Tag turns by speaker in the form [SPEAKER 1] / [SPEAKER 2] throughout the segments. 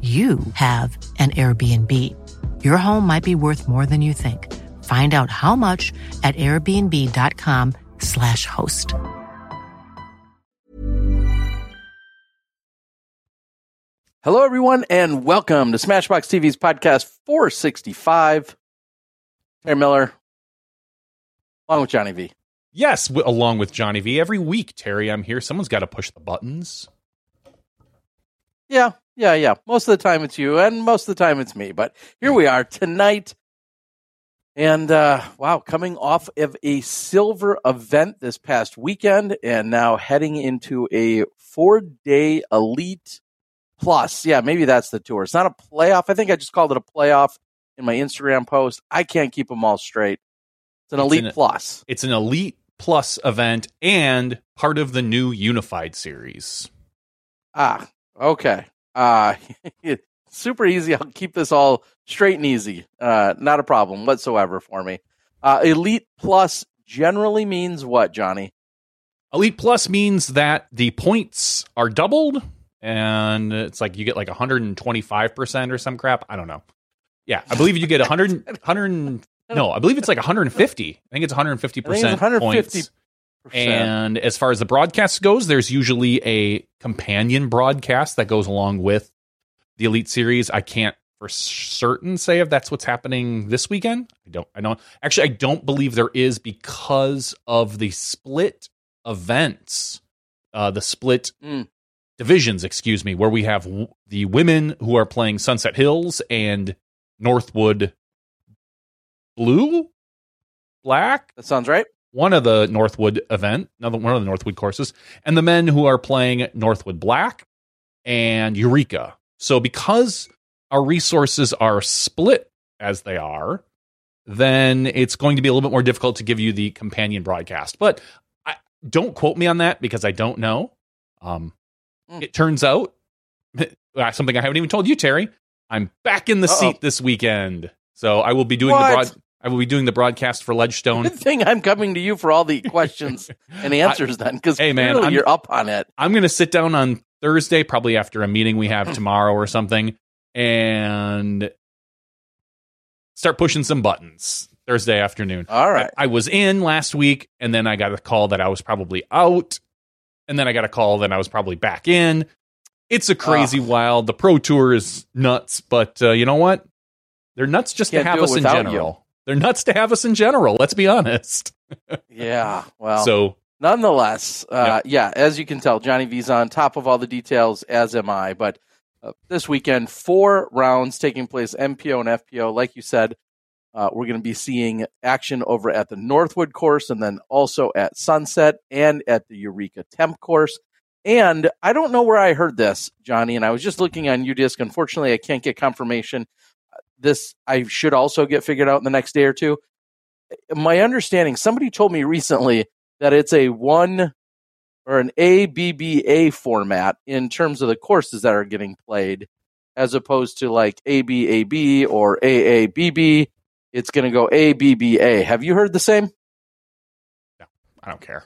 [SPEAKER 1] you have an Airbnb. Your home might be worth more than you think. Find out how much at airbnb.com/slash host.
[SPEAKER 2] Hello, everyone, and welcome to Smashboxx TV's podcast 465. Terry Miller, along with Johnny V.
[SPEAKER 3] Yes, w- along with Johnny V. Every week, Terry, I'm here. Someone's got to push the buttons.
[SPEAKER 2] Yeah, yeah, yeah. Most of the time it's you, and most of the time it's me. But here we are tonight. And uh, wow, coming off of a silver event this past weekend, and now heading into a four day elite plus. Yeah, maybe that's the tour. It's not a playoff. I think I just called it a playoff in my Instagram post. I can't keep them all straight. It's an
[SPEAKER 3] It's
[SPEAKER 2] elite
[SPEAKER 3] an-
[SPEAKER 2] plus.
[SPEAKER 3] It's an Elite Plus event and part of the new Unified series.
[SPEAKER 2] Ah, okay. Uh super easy. I'll keep this all straight and easy. Uh not a problem whatsoever for me. Uh Elite Plus generally means what, Johnny?
[SPEAKER 3] Elite Plus means that the points are doubled, and it's like you get like 125% or some crap. I don't know. Yeah, I believe you get 100, 100 no, I believe it's like 150. I think it's 150%
[SPEAKER 2] I think it's 150
[SPEAKER 3] points. And as far as the broadcast goes, there's usually a companion broadcast that goes along with the Elite Series. I can't for certain say if that's what's happening this weekend. I don't. I don't. Actually, I don't believe there is because of the split events, uh, the split
[SPEAKER 2] Mm.
[SPEAKER 3] divisions. Excuse me, where we have w- the women who are playing Sunset Hills and Northwood Blue, Black
[SPEAKER 2] that sounds right.
[SPEAKER 3] One of the Northwood event, another one of the Northwood courses, and the men who are playing Northwood Black and Eureka. So because our resources are split as they are, then it's going to be a little bit more difficult to give you the companion broadcast. But I, don't quote me on that because I don't know. Um,
[SPEAKER 2] Mm.
[SPEAKER 3] It turns out something I haven't even told you, Terry. I'm back in the
[SPEAKER 2] Uh-oh.
[SPEAKER 3] seat this weekend, so I will be doing
[SPEAKER 2] What?
[SPEAKER 3] the broad. I will be doing the broadcast for Ledgestone.
[SPEAKER 2] Good thing I'm coming to you for all the questions and answers then, because
[SPEAKER 3] Hey, man, I'm-
[SPEAKER 2] you're up on it.
[SPEAKER 3] I'm going to sit down on Thursday, probably after a meeting we have tomorrow or something, and start pushing some buttons Thursday afternoon.
[SPEAKER 2] All right.
[SPEAKER 3] I, I was in last week, and then I got a call that I was probably out, and then I got a call that I was probably back in. It's a crazy wild. The pro tour is nuts, but uh, you know what? They're nuts just
[SPEAKER 2] Can't
[SPEAKER 3] to have us in general. They're nuts to have us in general. Let's be honest.
[SPEAKER 2] Yeah. Well,
[SPEAKER 3] so
[SPEAKER 2] nonetheless, uh, yeah, as you can tell, Johnny V's on top of all the details, as am I. But uh, this weekend, four rounds taking place, MPO and FPO. Like you said, uh, we're going to be seeing action over at the Northwood course and then also at Sunset and at the Eureka Temp course. And I don't know where I heard this, Johnny, and I was just looking on UDisc. Unfortunately, I can't get confirmation. This I should also get figured out in the next day or two. My understanding, somebody told me recently that it's a one or an ABBA format in terms of the courses that are getting played as opposed to like ABAB or AABB. It's going to go ABBA. Have you heard the same?
[SPEAKER 3] No, I don't care.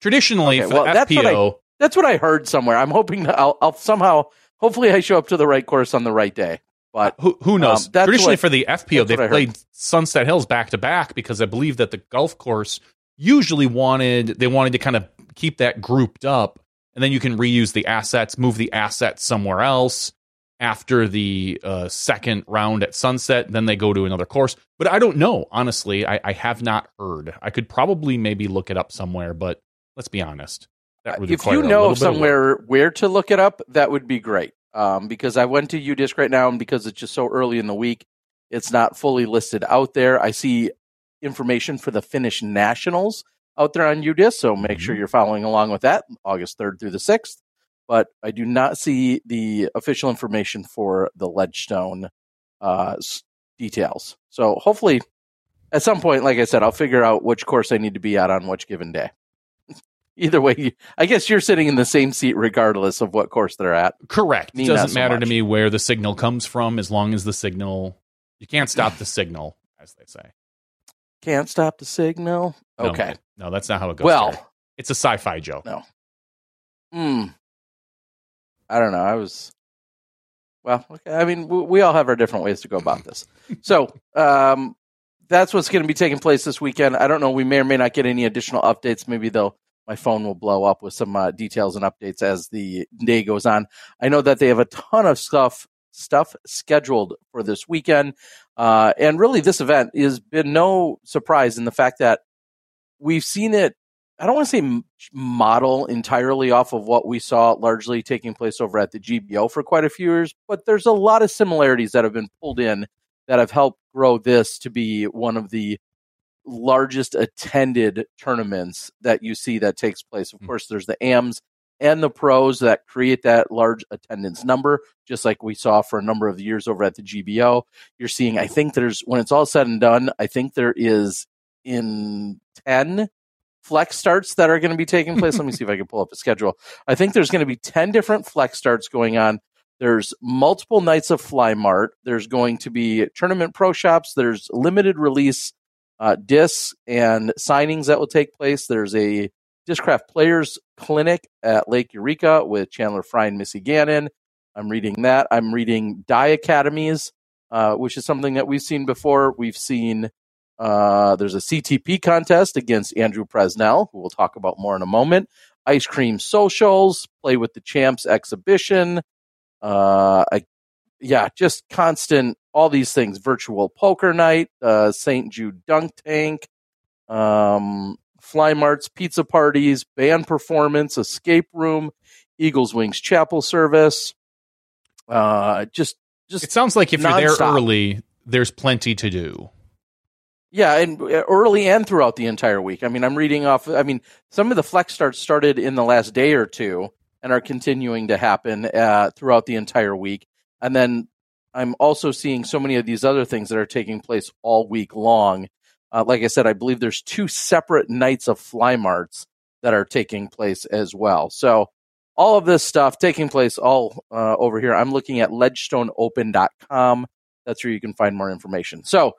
[SPEAKER 3] Traditionally,
[SPEAKER 2] Okay, well, that's what I- That's what I heard somewhere. I'm hoping that I'll, I'll somehow, hopefully, I show up to the right course on the right day. But
[SPEAKER 3] who, who knows?
[SPEAKER 2] Um,
[SPEAKER 3] Traditionally,
[SPEAKER 2] what-
[SPEAKER 3] for the FPO,
[SPEAKER 2] that's what I
[SPEAKER 3] they've
[SPEAKER 2] heard.
[SPEAKER 3] played Sunset Hills back to back because I believe that the golf course usually wanted they wanted to kind of keep that grouped up, and then you can reuse the assets, move the assets somewhere else after the uh, second round at Sunset. Then they go to another course. But I don't know. Honestly, I, I have not heard. I could probably maybe look it up somewhere, but let's be honest. That would
[SPEAKER 2] if you know
[SPEAKER 3] little
[SPEAKER 2] of
[SPEAKER 3] bit of work.
[SPEAKER 2] somewhere where to look it up, that would be great. Um, because I went to UDisc right now, and because it's just so early in the week, it's not fully listed out there. I see information for the Finnish Nationals out there on UDisc, so make sure
[SPEAKER 3] Mhm.
[SPEAKER 2] you're following along with that, August 3rd through the 6th. But I do not see the official information for the Ledgestone uh, details. So hopefully, at some point, like I said, I'll figure out which course I need to be at on which given day. Either way, I guess you're sitting in the same seat regardless of what course they're at.
[SPEAKER 3] Correct.
[SPEAKER 2] Me,
[SPEAKER 3] it doesn't
[SPEAKER 2] so
[SPEAKER 3] matter to me where the signal comes from as long as the signal you can't stop the signal, as they say.
[SPEAKER 2] Can't stop the signal. Okay.
[SPEAKER 3] No, that's not how it goes.
[SPEAKER 2] well,
[SPEAKER 3] Jerry. it's a sci-fi joke.
[SPEAKER 2] No. hmm. I don't know. I was. Well, okay. I mean, we, we all have our different ways to go about this. so, um, that's what's going to be taking place this weekend. I don't know. We may or may not get any additional updates. Maybe they'll. My phone will blow up with some uh, details and updates as the day goes on. I know that they have a ton of stuff stuff scheduled for this weekend, uh, and really, this event has been no surprise in the fact that we've seen it. I don't want to say model entirely off of what we saw largely taking place over at the GBO for quite a few years, but there's a lot of similarities that have been pulled in that have helped grow this to be one of the largest attended tournaments that you see that takes place. Of
[SPEAKER 3] Mm.
[SPEAKER 2] course, there's the AMs and the pros that create that large attendance number, just like we saw for a number of years over at the GBO. You're seeing, I think there's, when it's all said and done, I think there is in 10 flex starts that are going to be taking place. Let me see if I can pull up a schedule. I think there's going to be 10 different flex starts going on. There's multiple nights of Fly Mart. There's going to be tournament pro shops. There's limited release uh, discs and signings that will take place. There's a Discraft Players Clinic at Lake Eureka with Chandler Fry and Missy Gannon. I'm reading that. I'm reading Die Academies, uh, which is something that we've seen before. We've seen uh, there's a CTP contest against Andrew Presnell, who we'll talk about more in a moment. Ice Cream Socials, Play with the Champs exhibition. Uh, I, yeah, just constant, all these things. Virtual Poker Night, uh, St. Jude Dunk Tank, um, Fly Marts, pizza parties, band performance, escape room, Eagles Wings Chapel service. Uh, just, just
[SPEAKER 3] It sounds like if you're there early, there's plenty to do.
[SPEAKER 2] Yeah, and uh, early and throughout the entire week. I mean, I'm reading off. I mean, some of the flex starts started in the last day or two and are continuing to happen uh, throughout the entire week. And then I'm also seeing so many of these other things that are taking place all week long. Uh, like I said, I believe there's two separate nights of fly marts that are taking place as well. So all of this stuff taking place all uh, over here. I'm looking at ledgestoneopen.com. That's where you can find more information. So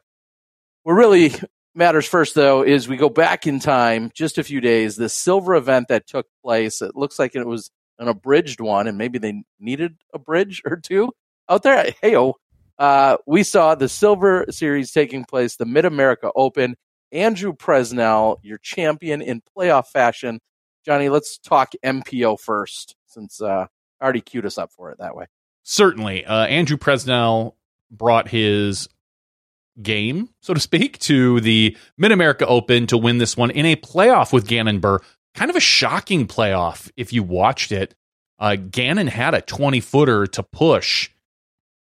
[SPEAKER 2] what really matters first, though, is we go back in time just a few days. The silver event that took place, it looks like it was an abridged one, and maybe they needed a bridge or two out there. Hey, uh, we saw the silver series taking place, the Mid America Open. Andrew Presnell, your champion in playoff fashion. Johnny, let's talk MPO first, since uh, already queued us up for it that way.
[SPEAKER 3] Certainly, uh, Andrew Presnell brought his game, so to speak, to the Mid America Open to win this one in a playoff with Gannon Buhr. Kind of a shocking playoff if you watched it. Uh, Gannon had a 20 footer to push,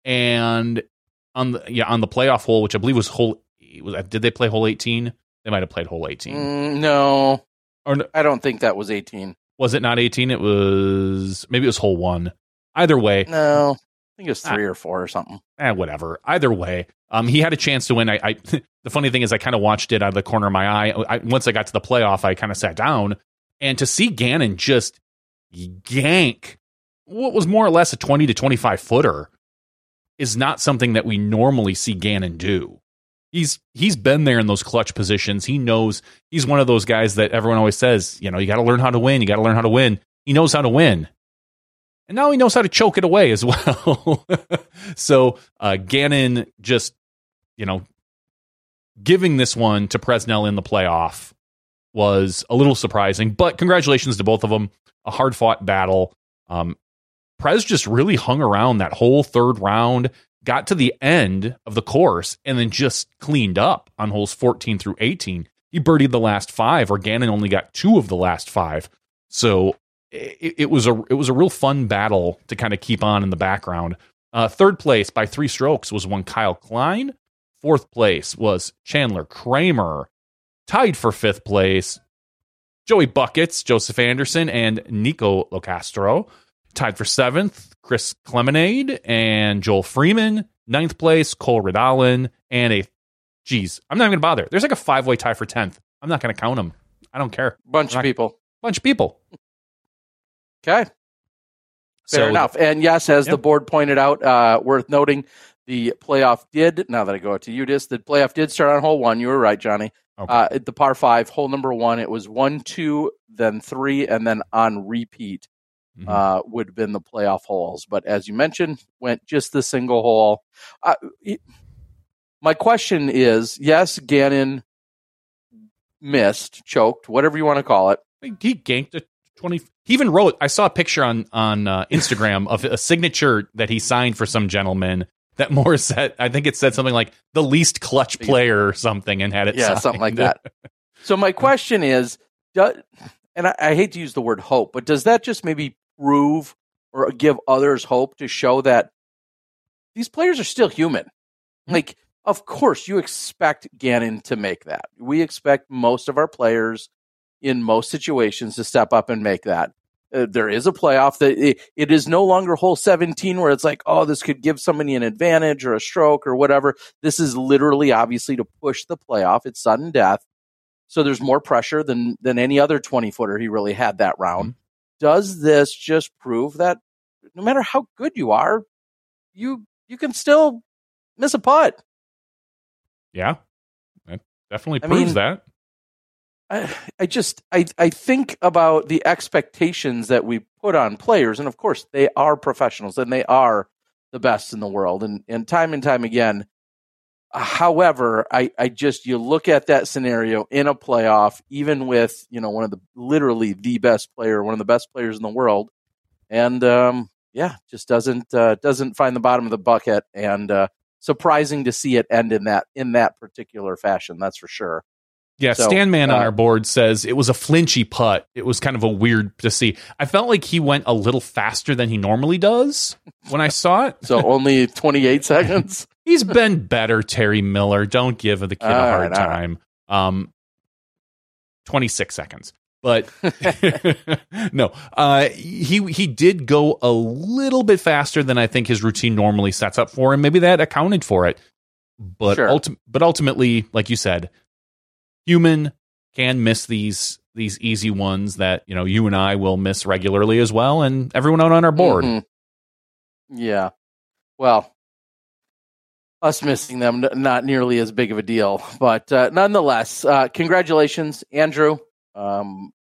[SPEAKER 3] and on the yeah on the playoff hole, which I believe was hole. Was, did they play hole 18? They might have played hole 18.
[SPEAKER 2] Mm, no,
[SPEAKER 3] Or no,
[SPEAKER 2] I don't think that was 18.
[SPEAKER 3] was it not 18? It was maybe it was hole one. Either way,
[SPEAKER 2] No, I think it was three or four or something.
[SPEAKER 3] eh, whatever. Either way, um, he had a chance to win. I, I the funny thing is, I kind of watched it out of the corner of my eye. I, once I got to the playoff, I kind of sat down and to see Gannon just yank what was more or less a 20 to 25 footer is not something that we normally see Gannon do. He's he's been there in those clutch positions. He knows he's one of those guys that everyone always says, you know, you got to learn how to win. You got to learn how to win. He knows how to win. And now he knows how to choke it away as well. so uh, Gannon just, you know, giving this one to Presnell in the playoff was a little surprising, but congratulations to both of them. A hard fought battle. Um, Prez just really hung around that whole third round, got to the end of the course, and then just cleaned up on holes 14 through 18. He birdied the last five, or Gannon only got two of the last five. So it, it was a it was a real fun battle to kind of keep on in the background. Uh, third place by three strokes was one Kyle Klein. Fourth place was Chandler Kramer. Tied for fifth place, Joey Buckets, Joseph Anderson, and Nico Locastro. Tied for seventh, Chris Clemenade and Joel Freeman. Ninth place, Cole Redalen, and a geez, I'm not even gonna bother. There's like a five way tie for tenth. I'm not gonna count them. I don't care.
[SPEAKER 2] Bunch of people.
[SPEAKER 3] Bunch of people.
[SPEAKER 2] Okay. Fair so, enough. And yes, as yep. the board pointed out, uh, worth noting, the playoff did. Now that I go out to you, this the playoff did start on hole one. You were right, Johnny. Okay. Uh, the par five, hole number one, it was one, two, then three, and then on repeat mm-hmm. uh, would have been the playoff holes. But as you mentioned, went just the single hole. Uh, my question is: Yes, Gannon missed, choked, whatever you want to call it.
[SPEAKER 3] He ganked a twenty. He even wrote. I saw a picture on on uh, Instagram of a signature that he signed for some gentleman that said I think it said something like the least clutch player or something and had it
[SPEAKER 2] yeah
[SPEAKER 3] signed.
[SPEAKER 2] something like that. so my question is, does, and I, I hate to use the word hope, but does that just maybe prove or give others hope to show that these players are still human? Mm-hmm. Like, of course, you expect Gannon to make that. We expect most of our players in most situations to step up and make that. Uh, there is a playoff that it, it is no longer hole 17 where it's like oh this could give somebody an advantage or a stroke or whatever this is literally obviously to push the playoff it's sudden death so there's more pressure than than any other 20 footer he really had that round mm-hmm. Does this just prove that no matter how good you are you you can still miss a putt
[SPEAKER 3] yeah that definitely proves mean, that
[SPEAKER 2] I, I just I, I think about the expectations that we put on players, and of course they are professionals and they are the best in the world, and and time and time again. However, I, I just you look at that scenario in a playoff, even with you know one of the literally the best player, one of the best players in the world, and um, yeah, just doesn't uh, doesn't find the bottom of the bucket, and uh, surprising to see it end in that in that particular fashion. That's for sure.
[SPEAKER 3] Yeah, so, Stanman uh, on our board says it was a flinchy putt. It was kind of a weird to see. I felt like he went a little faster than he normally does when I saw it.
[SPEAKER 2] so only 28 seconds.
[SPEAKER 3] He's been better, Terry Miller. Don't give the kid all a hard right, time. Right. Um, 26 seconds. But no, uh, he he did go a little bit faster than I think his routine normally sets up for him. Maybe that accounted for it. But sure. ulti- but ultimately, like you said, human can miss these these easy ones that you know you and I will miss regularly as well, and everyone out on our board.
[SPEAKER 2] Mm-hmm. Yeah, well, us missing them not nearly as big of a deal, but uh, nonetheless, uh, congratulations, Andrew. Um,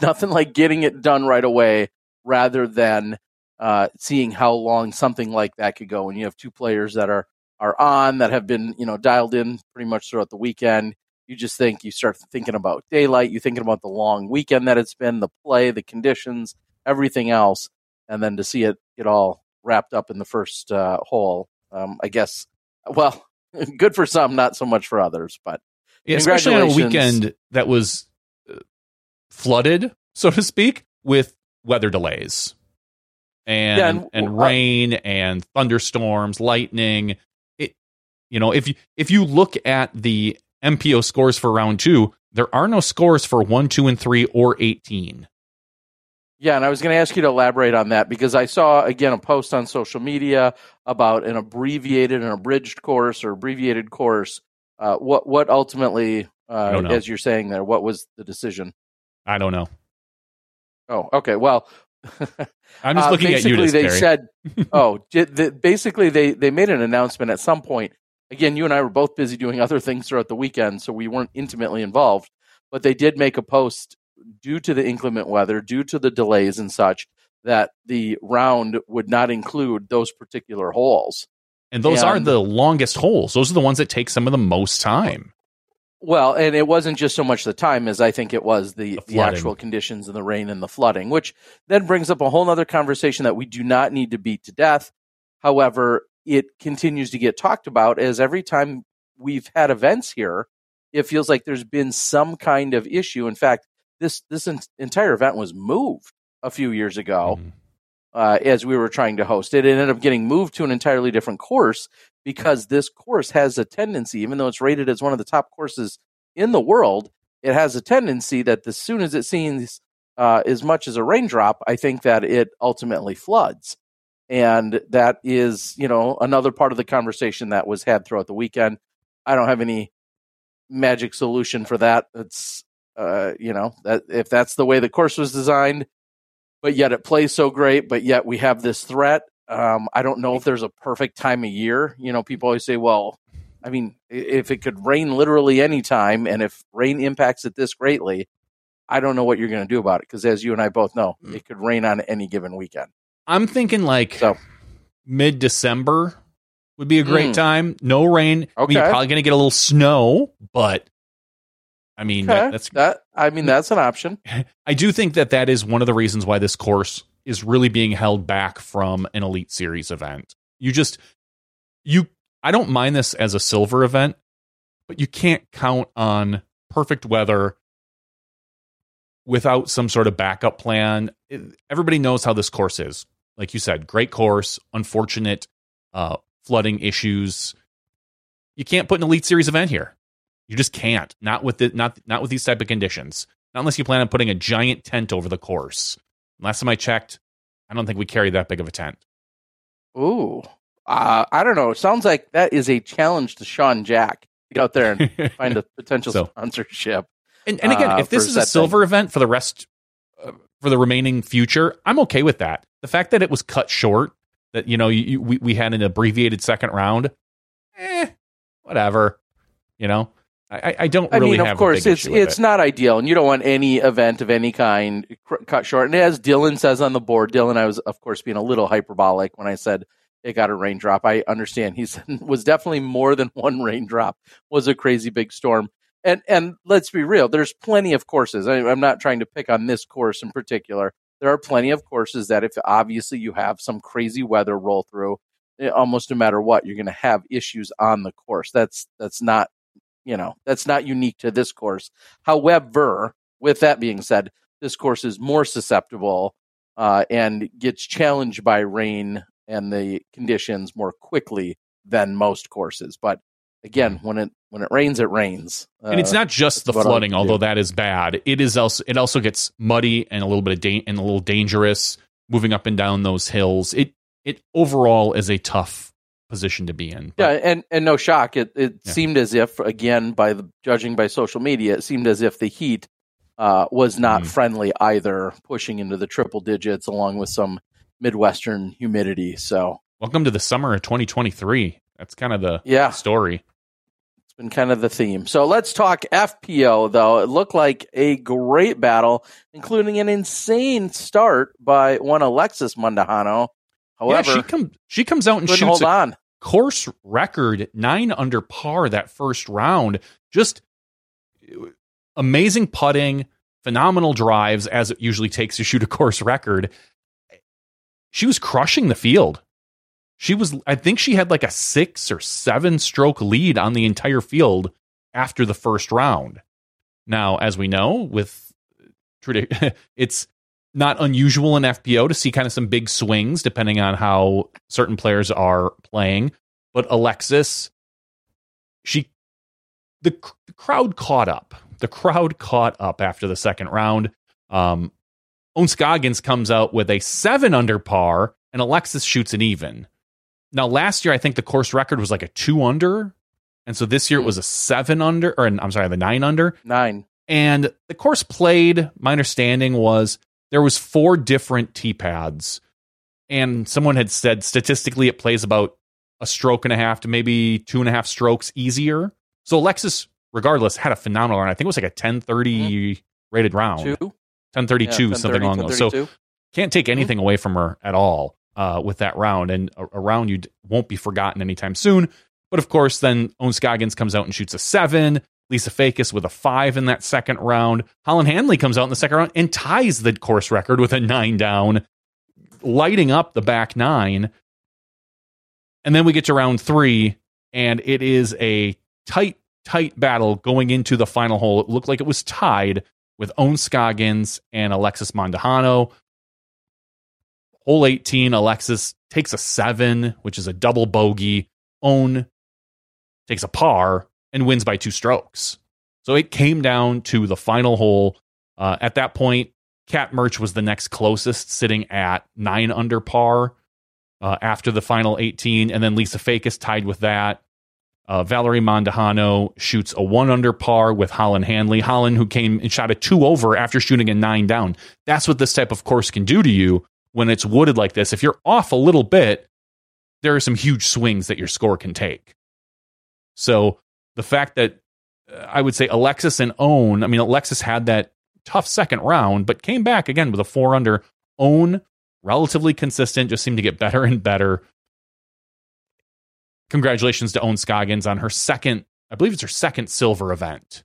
[SPEAKER 2] nothing like getting it done right away, rather than uh, seeing how long something like that could go. When you have two players that are are on that have been you know dialed in pretty much throughout the weekend you just think you start thinking about daylight, you're thinking about the long weekend that it's been, the play, the conditions, everything else, and then to see it get all wrapped up in the first uh, hole, um, I guess. Well, good for some, not so much for others, but
[SPEAKER 3] yeah, especially on a weekend that was uh, flooded, so to speak, with weather delays and yeah, and, and uh, rain and thunderstorms, lightning. It, you know, if you if you look at the MPO scores for round two, there are no scores for one, two, and three or 18.
[SPEAKER 2] Yeah, and I was going to ask you to elaborate on that because I saw again a post on social media about an abbreviated and abridged course or abbreviated course. Uh, what what ultimately, uh, as you're saying there, what was the decision?
[SPEAKER 3] I don't know.
[SPEAKER 2] Oh, okay. Well,
[SPEAKER 3] I'm just
[SPEAKER 2] Uh,
[SPEAKER 3] looking at you.
[SPEAKER 2] basically, they said, "Oh, the, basically they they made an announcement at some point. Again, you and I were both busy doing other things throughout the weekend, so we weren't intimately involved. But they did make a post due to the inclement weather, due to the delays and such, that the round would not include those particular holes.
[SPEAKER 3] and those are the longest holes. Those are the ones that take some of the most time.
[SPEAKER 2] Well, and it wasn't just so much the time as I think it was the,
[SPEAKER 3] The
[SPEAKER 2] the, actual conditions and the rain and the flooding, which then brings up a whole other conversation that we do not need to beat to death. However, it continues to get talked about as every time we've had events here, it feels like there's been some kind of issue. In fact, this this en- entire event was moved a few years ago
[SPEAKER 3] Mhm.
[SPEAKER 2] uh, as we were trying to host it. It ended up getting moved to an entirely different course because this course has a tendency, even though it's rated as one of the top courses in the world, it has a tendency that as soon as it sees uh, as much as a raindrop, I think that it ultimately floods. And that is, you know, another part of the conversation that was had throughout the weekend. I don't have any magic solution for that. It's, uh, you know, that if that's the way the course was designed, but yet it plays so great, but yet we have this threat. Um, I don't know if there's a perfect time of year. You know, people always say, well, I mean, if it could rain literally any time, and if rain impacts it this greatly, I don't know what you're going to do about it. Because as you and I both know,
[SPEAKER 3] Mm.
[SPEAKER 2] it could rain on any given weekend.
[SPEAKER 3] I'm thinking like
[SPEAKER 2] So-
[SPEAKER 3] mid December would be a great
[SPEAKER 2] Mm.
[SPEAKER 3] time. No rain. I mean, you're
[SPEAKER 2] Okay.
[SPEAKER 3] probably going to get a little snow, but I mean, that, that's
[SPEAKER 2] that. I mean, that's an option.
[SPEAKER 3] I do think that that is one of the reasons why this course is really being held back from an Elite Series event. You just you I don't mind this as a silver event, but you can't count on perfect weather without some sort of backup plan. It- everybody knows how this course is. Like you said, great course, unfortunate uh, flooding issues. You can't put an Elite Series event here. You just can't. Not with the, not not with these type of conditions. Not unless you plan on putting a giant tent over the course. Last time I checked, I don't think we carry that big of a tent.
[SPEAKER 2] Ooh, uh, I don't know. It sounds like that is a challenge to Sean Jack. to Get out there and find a potential
[SPEAKER 3] So-
[SPEAKER 2] sponsorship.
[SPEAKER 3] And, and again,
[SPEAKER 2] uh,
[SPEAKER 3] if this is a silver event for the rest, uh, for the remaining future, I'm okay with that. The fact that it was cut short, that you know, you, you, we we had an abbreviated second round, eh, whatever. You know, I I- don't
[SPEAKER 2] I mean, of course, it's it's
[SPEAKER 3] it.
[SPEAKER 2] not ideal, and you don't want any event of any kind cr- cut short. And as Dylan says on the board, Dylan, I was of course being a little hyperbolic when I said it got a raindrop. I understand he said was definitely more than one raindrop. Was a crazy big storm. And and let's be real, there's plenty of courses. I, I'm not trying to pick on this course in particular. There are plenty of courses that if obviously you have some crazy weather roll through, eh, almost no matter what, you're going to have issues on the course. That's that's not you know that's not unique to this course. However, with that being said, this course is more susceptible uh, and gets challenged by rain and the conditions more quickly than most courses. But again, when it when it rains, it rains.
[SPEAKER 3] and it's
[SPEAKER 2] Uh,
[SPEAKER 3] not just the
[SPEAKER 2] that's what I
[SPEAKER 3] flooding, although that is bad. It is also it also gets muddy and a little bit of da- and a little dangerous moving up and down those hills. It it overall is a tough position to be in.
[SPEAKER 2] Yeah, and and no shock. It it
[SPEAKER 3] Yeah.
[SPEAKER 2] seemed as if again by the judging by social media, it seemed as if the heat uh, was not
[SPEAKER 3] Mhm.
[SPEAKER 2] friendly either, pushing into the triple digits along with some midwestern humidity. So
[SPEAKER 3] welcome to the summer of 2023. That's kind of the
[SPEAKER 2] yeah,
[SPEAKER 3] story.
[SPEAKER 2] it's been kind of the theme. So let's talk FPO though. It looked like a great battle, including an insane start by one Alexis Mandujano. However,
[SPEAKER 3] yeah, she comes she comes out and shoots
[SPEAKER 2] hold
[SPEAKER 3] a
[SPEAKER 2] on.
[SPEAKER 3] course record nine under par that first round. Just uh, amazing putting, phenomenal drives as it usually takes to shoot a course record. She was crushing the field. She was, I think she had like a six or seven stroke lead on the entire field after the first round. Now, as we know, with it's not unusual in FPO to see kind of some big swings depending on how certain players are playing. But Alexis, she, the, the crowd caught up. The crowd caught up after the second round. Um, Ohn Scoggins comes out with a seven under par, and Alexis shoots an even. Now, last year, I think the course record was like a two under. And so this year it was a seven under, or I'm sorry, the nine under.
[SPEAKER 2] Nine.
[SPEAKER 3] And the course played, my understanding was there was four different tee pads, and someone had said statistically it plays about a stroke and a half to maybe two and a half strokes easier. So Alexis, regardless, had a phenomenal round. I think it was like a 1030 rated round.
[SPEAKER 2] Two?
[SPEAKER 3] 1032,
[SPEAKER 2] Yeah,
[SPEAKER 3] something along those. So can't take anything away from her at all uh, with that round, and a, a round you d- won't be forgotten anytime soon. But of course, then Ohn Scoggins comes out and shoots a seven. Lisa Fajkus with a five in that second round. Holyn Handley comes out in the second round and ties the course record with a nine down, lighting up the back nine. And then we get to round three, and it is a tight, tight battle going into the final hole. It looked like it was tied with Ohn Scoggins and Alexis Mandujano. Hole 18, Alexis takes a seven, which is a double bogey. Ohn takes a par and wins by two strokes. So it came down to the final hole. Uh, at that point, Kat Mertsch was the next closest, sitting at nine under par uh, after the final 18. And then Lisa Fajkus tied with that. Uh, Valerie Mandujano shoots a one under par with Holyn Handley. Holyn, who came and shot a two over after shooting a nine down. That's what this type of course can do to you when it's wooded like this. If you're off a little bit, there are some huge swings that your score can take. So the fact that uh, I would say Alexis and Ohn, I mean, Alexis had that tough second round, but came back again with a four under. Ohn, relatively consistent, just seemed to get better and better. Congratulations to Ohn Scoggins on her second, I believe it's her second silver event.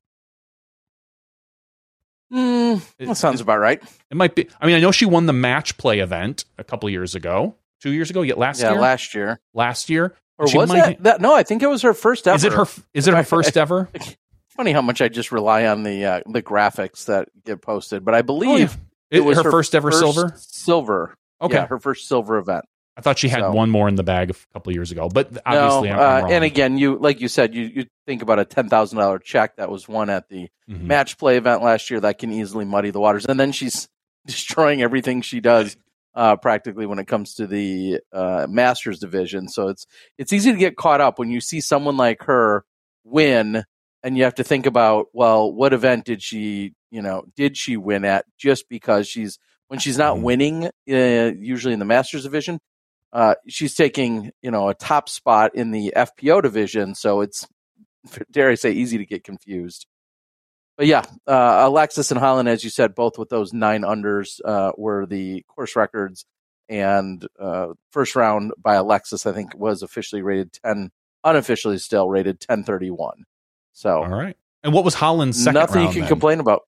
[SPEAKER 2] Mm, that sounds about right.
[SPEAKER 3] It might be. I mean, I know she won the match play event a couple of years ago, two years ago, yet last
[SPEAKER 2] yeah,
[SPEAKER 3] year,
[SPEAKER 2] last year.
[SPEAKER 3] last year,
[SPEAKER 2] Or
[SPEAKER 3] She
[SPEAKER 2] was
[SPEAKER 3] might-
[SPEAKER 2] that, that? No, I think it was her first ever.
[SPEAKER 3] Is it her? Is it her first ever?
[SPEAKER 2] Funny how much I just rely on the uh, the graphics that get posted, but I believe
[SPEAKER 3] It,
[SPEAKER 2] it was
[SPEAKER 3] her, first ever silver.
[SPEAKER 2] Silver.
[SPEAKER 3] Okay,
[SPEAKER 2] Yeah, her first silver event.
[SPEAKER 3] I thought she had
[SPEAKER 2] So-
[SPEAKER 3] one more in the bag a couple of years ago, but obviously
[SPEAKER 2] no, uh,
[SPEAKER 3] wrong.
[SPEAKER 2] and again, you like you said, you you think about a ten thousand dollar check that was won at the
[SPEAKER 3] Mhm.
[SPEAKER 2] match play event last year that can easily muddy the waters, and then she's destroying everything she does uh, practically when it comes to the uh, Masters division. So it's it's easy to get caught up when you see someone like her win, and you have to think about well, what event did she you know did she win at? Just because she's when she's not
[SPEAKER 3] Mhm.
[SPEAKER 2] winning, uh, usually in the Masters division, uh, she's taking you know a top spot in the FPO division, so it's dare I say easy to get confused. But yeah, uh, Alexis and Holyn, as you said, both with those nine unders uh, were the course records, and uh, first round by Alexis, I think, was officially rated ten, unofficially still rated ten thirty one. So
[SPEAKER 3] All right. And what was Holyn's second
[SPEAKER 2] nothing you can
[SPEAKER 3] then?
[SPEAKER 2] complain about.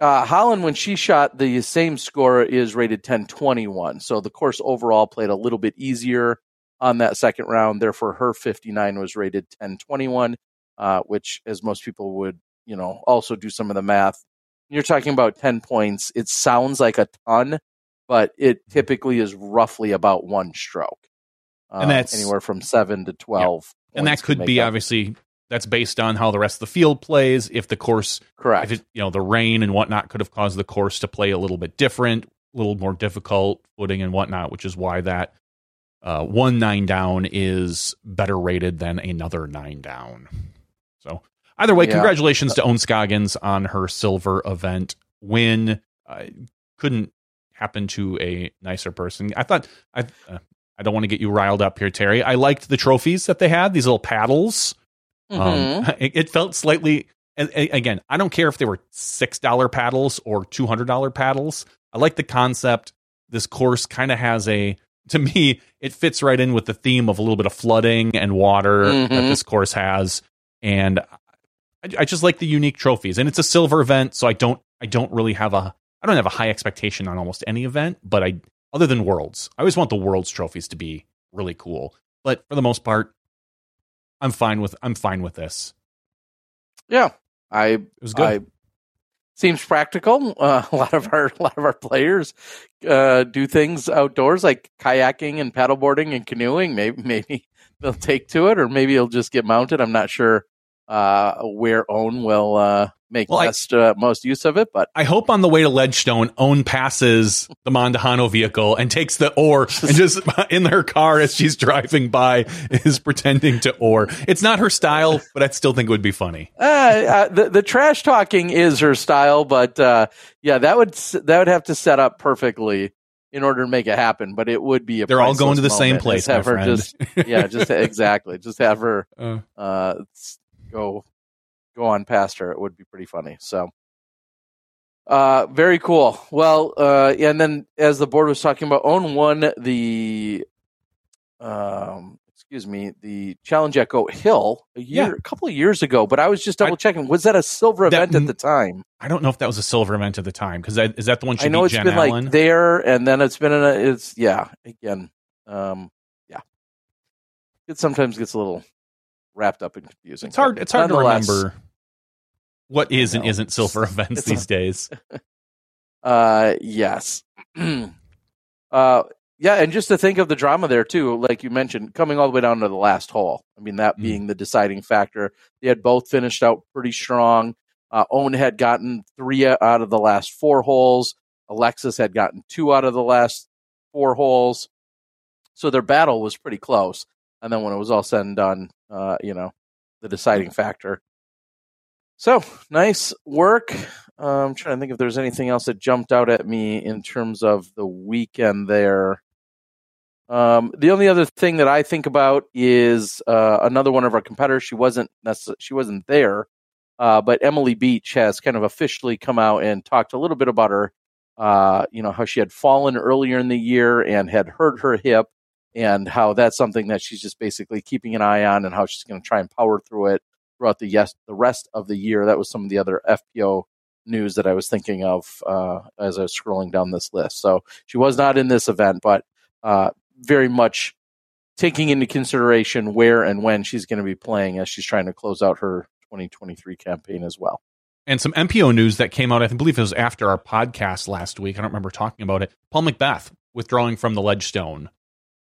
[SPEAKER 2] Uh, Holyn, when she shot, the same score is rated 1021. So the course overall played a little bit easier on that second round. Therefore, her 59 was rated 1021, uh, which, as most people would, you know, also do some of the math. You're talking about 10 points. It sounds like a ton, but it typically is roughly about one stroke. Um,
[SPEAKER 3] And that's-
[SPEAKER 2] anywhere from seven to 12.
[SPEAKER 3] and that could be
[SPEAKER 2] up.
[SPEAKER 3] obviously that's based on how the rest of the field plays. If the course,
[SPEAKER 2] correct.
[SPEAKER 3] if it, you know, the rain and whatnot could have caused the course to play a little bit different, a little more difficult footing and whatnot, which is why that uh, one nine down is better rated than another nine down. So either way,
[SPEAKER 2] Yeah.
[SPEAKER 3] congratulations to Ohn Scoggins on her silver event win. Uh, couldn't happen to a nicer person. I thought I. Uh, I don't want to get you riled up here, Terry. I liked the trophies that they had, these little paddles.
[SPEAKER 2] Mhm.
[SPEAKER 3] Um, it, it felt slightly. And, and again, I don't care if they were six dollar paddles or two hundred dollar paddles. I like the concept. This course kind of has a. To me, it fits right in with the theme of a little bit of flooding and water that
[SPEAKER 2] Mhm.
[SPEAKER 3] this course has, and I, just like the unique trophies. And it's a silver event, so I don't. I don't really have a. I don't have a high expectation on almost any event, but I other than worlds, I always want the worlds trophies to be really cool. But for the most part, I'm fine with I'm fine with this.
[SPEAKER 2] Yeah, I
[SPEAKER 3] It was good.
[SPEAKER 2] I seems practical. Uh, a lot of our a lot of our players uh, do things outdoors like kayaking and paddleboarding and canoeing. Maybe maybe they'll take to it, or maybe it'll just get mounted. I'm not sure uh, where Ohn will uh, make
[SPEAKER 3] Well, I-
[SPEAKER 2] best uh, most use of it. But
[SPEAKER 3] I hope on the way to Ledgestone, Ohn passes the Mandujano vehicle and takes the oar and just in her car as she's driving by is pretending to oar. It's not her style, but I still think it would be funny.
[SPEAKER 2] uh, uh, the the trash talking is her style. But uh, yeah, that would that would have to set up perfectly in order to make it happen. But it would be a
[SPEAKER 3] They're all going to the same place,
[SPEAKER 2] Just have her
[SPEAKER 3] friend.
[SPEAKER 2] just yeah, just exactly, just have her
[SPEAKER 3] Uh,
[SPEAKER 2] uh, go go on past her. It would be pretty funny. So, uh, very cool. Well, uh, and then as the board was talking about, Ohn won the, um, excuse me, the challenge at Goat Hill a year,
[SPEAKER 3] Yeah.
[SPEAKER 2] a couple of years ago. But I was just
[SPEAKER 3] I-
[SPEAKER 2] double checking. Was that a silver event at the time?
[SPEAKER 3] I don't know if that was a silver event at the time because is that the one she
[SPEAKER 2] I know it's
[SPEAKER 3] Jen
[SPEAKER 2] been
[SPEAKER 3] Allen?
[SPEAKER 2] like there, and then it's been in a. It's yeah, again, um, yeah. It sometimes gets a little wrapped up and confusing.
[SPEAKER 3] it's hard. It's hard to remember what is and isn't silver events these days.
[SPEAKER 2] Uh, yes. uh, yeah, and just to think of the drama there too, like you mentioned, coming all the way down to the last hole. I mean, that
[SPEAKER 3] Mm.
[SPEAKER 2] being the deciding factor. They had both finished out pretty strong. Uh, Ohn had gotten three out of the last four holes. Alexis had gotten two out of the last four holes. So their battle was pretty close. And then when it was all said and done, uh, you know, the deciding factor. So nice work. I'm trying to think if there's anything else that jumped out at me in terms of the weekend there. Um, the only other thing that I think about is uh, another one of our competitors. She wasn't necess- she wasn't there, uh, but Emily Beach has kind of officially come out and talked a little bit about her. Uh, you know how she had fallen earlier in the year and had hurt her hip, and how that's something that she's just basically keeping an eye on, and how she's going to try and power through it throughout the yes the rest of the year. That was some of the other FPO news that I was thinking of uh, as I was scrolling down this list. So she was not in this event, but uh, very much taking into consideration where and when she's going to be playing as she's trying to close out her 2023 campaign as well.
[SPEAKER 3] And some MPO news that came out, I believe it was after our podcast last week. I don't remember talking about it. Paul McBeth withdrawing from the Ledgestone.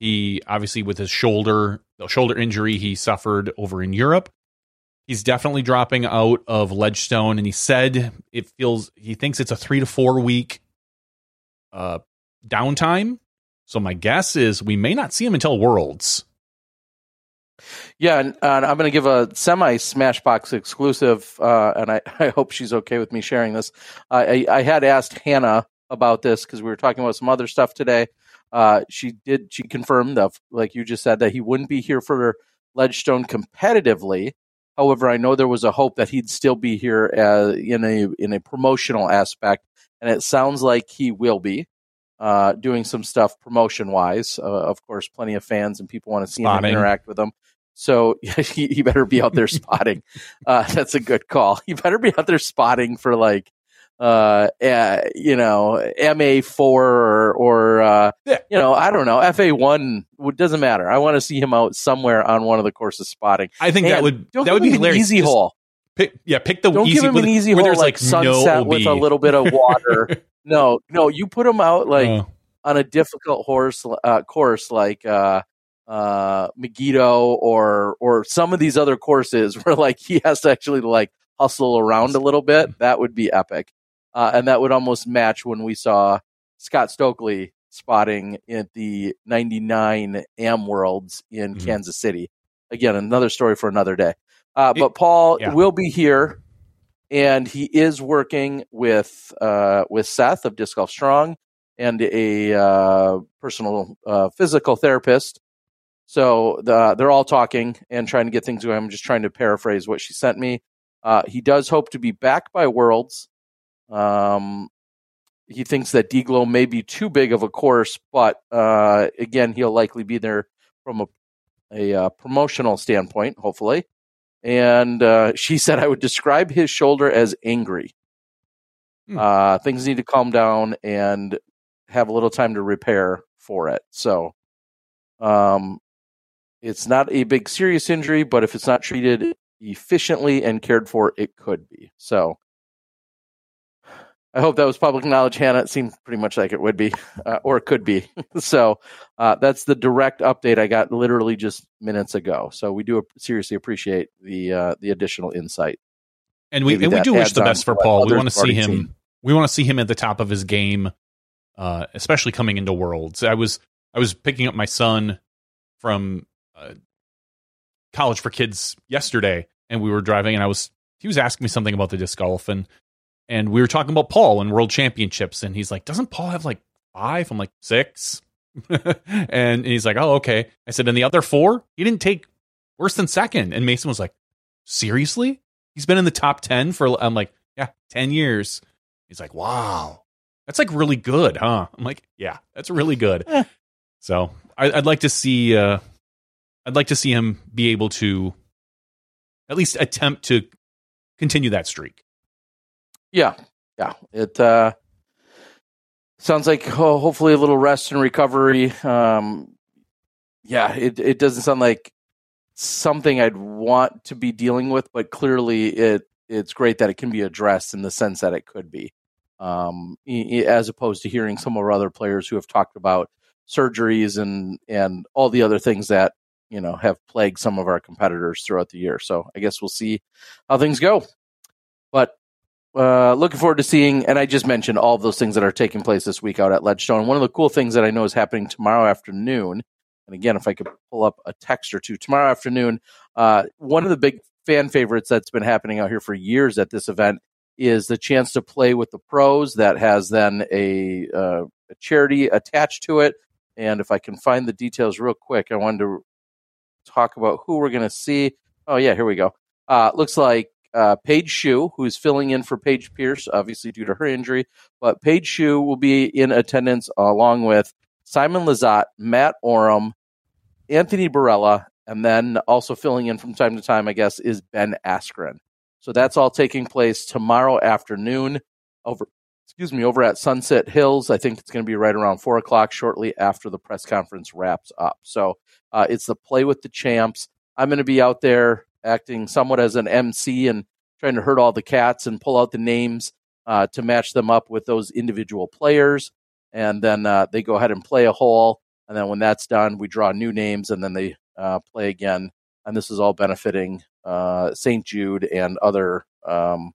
[SPEAKER 3] He obviously with his shoulder, the shoulder injury he suffered over in Europe. He's definitely dropping out of Ledgestone, and he said it feels he thinks it's a three to four week uh, downtime. So my guess is we may not see him until Worlds.
[SPEAKER 2] Yeah, and, I'm going to give a semi Smashboxx exclusive, uh, and I, I hope she's okay with me sharing this. I, I had asked Hannah about this because we were talking about some other stuff today. Uh, she did. She confirmed that, like you just said, that he wouldn't be here for Ledgestone competitively. However, I know there was a hope that he'd still be here uh, in a in a promotional aspect, and it sounds like he will be uh, doing some stuff promotion wise. Uh, of course, plenty of fans and people want to see him interact with him. So he, he better be out there spotting. Uh, that's a good call. He better be out there spotting for like, uh, uh you know, MA four or or uh,
[SPEAKER 3] Yeah.
[SPEAKER 2] you know, I don't know, FA one. It doesn't matter. I want to see him out somewhere on one of the courses spotting.
[SPEAKER 3] I think that would that would be
[SPEAKER 2] an
[SPEAKER 3] hilarious.
[SPEAKER 2] easy
[SPEAKER 3] Just
[SPEAKER 2] hole.
[SPEAKER 3] Pick, yeah, pick the
[SPEAKER 2] Don't
[SPEAKER 3] easy
[SPEAKER 2] give him an easy hole
[SPEAKER 3] there's
[SPEAKER 2] like,
[SPEAKER 3] like
[SPEAKER 2] sunset
[SPEAKER 3] no
[SPEAKER 2] with a little bit of water. no, no, you put him out like
[SPEAKER 3] Oh.
[SPEAKER 2] on a difficult horse uh, course like uh, uh, Megiddo or or some of these other courses where like he has to actually like hustle around a little bit. That would be epic, uh, and that would almost match when we saw Scott Stokely spotting at the '99 Am Worlds in
[SPEAKER 3] Mhm.
[SPEAKER 2] Kansas City. Again, another story for another day. Uh, but Paul
[SPEAKER 3] yeah.
[SPEAKER 2] will be here, and he is working with uh, with Seth of Disc Golf Strong and a uh, personal uh, physical therapist. So the, they're all talking and trying to get things going. I'm just trying to paraphrase what she sent me. Uh, he does hope to be back by Worlds. Um, he thinks that Deglow may be too big of a course, but uh, again, he'll likely be there from a, a uh, promotional standpoint, hopefully. And uh, she said I would describe his shoulder as angry.
[SPEAKER 3] Hmm.
[SPEAKER 2] Uh, things need to calm down and have a little time to repair for it. So, um, it's not a big serious injury, but if it's not treated efficiently and cared for, it could be. So, I hope that was public knowledge, Hannah. It seemed pretty much like it would be, uh, or it could be. so, uh, that's the direct update I got literally just minutes ago. So, we do seriously appreciate the uh, the additional insight.
[SPEAKER 3] And we and we do wish the best for Paul. We want to see him. Seen. We want to see him at the top of his game, uh, especially coming into Worlds. I was I was picking up my son from uh, College for Kids yesterday, and we were driving, and I was he was asking me something about the disc golf, and and we were talking about Paul and World Championships, and he's like, "Doesn't Paul have like five? I'm like six, and he's like, "Oh, okay." I said, "And the other four, he didn't take worse than second. And Mason was like, "Seriously? He's been in the top ten for?" I'm like, "Yeah, ten years." He's like, "Wow, that's like really good, huh?" I'm like, "Yeah, that's really good." Eh. So I, would like to see. Uh, I'd like to see him be able to at least attempt to continue that streak.
[SPEAKER 2] Yeah, yeah. It uh, sounds like oh, hopefully a little rest and recovery. Um, yeah, it it doesn't sound like something I'd want to be dealing with, but clearly it it's great that it can be addressed in the sense that it could be, um, as opposed to hearing some of our other players who have talked about surgeries and and all the other things that you know have plagued some of our competitors throughout the year. So I guess we'll see how things go. But uh, looking forward to seeing, and I just mentioned all of those things that are taking place this week out at Ledgestone. One of the cool things that I know is happening tomorrow afternoon, and again, if I could pull up a text or two, tomorrow afternoon, uh, one of the big fan favorites that's been happening out here for years at this event is the chance to play with the pros that has then a, uh, a charity attached to it. And if I can find the details real quick, I wanted to talk about who we're going to see. Oh, yeah, here we go. Uh, looks like uh, Paige Shue, who's filling in for Paige Pierce, obviously due to her injury. But Paige Shue will be in attendance along with Simon Lizotte, Matt Orum, Anthony Barela, and then also filling in from time to time, I guess, is Ben Askren. So that's all taking place tomorrow afternoon over, excuse me, over at Sunset Hills. I think it's going to be right around four o'clock, shortly after the press conference wraps up. So uh, it's the play with the champs. I'm going to be out there acting somewhat as an MC and trying to herd all the cats and pull out the names uh, to match them up with those individual players. And then uh, they go ahead and play a hole. And then when that's done, we draw new names and then they uh, play again. And this is all benefiting uh, St. Jude and other um,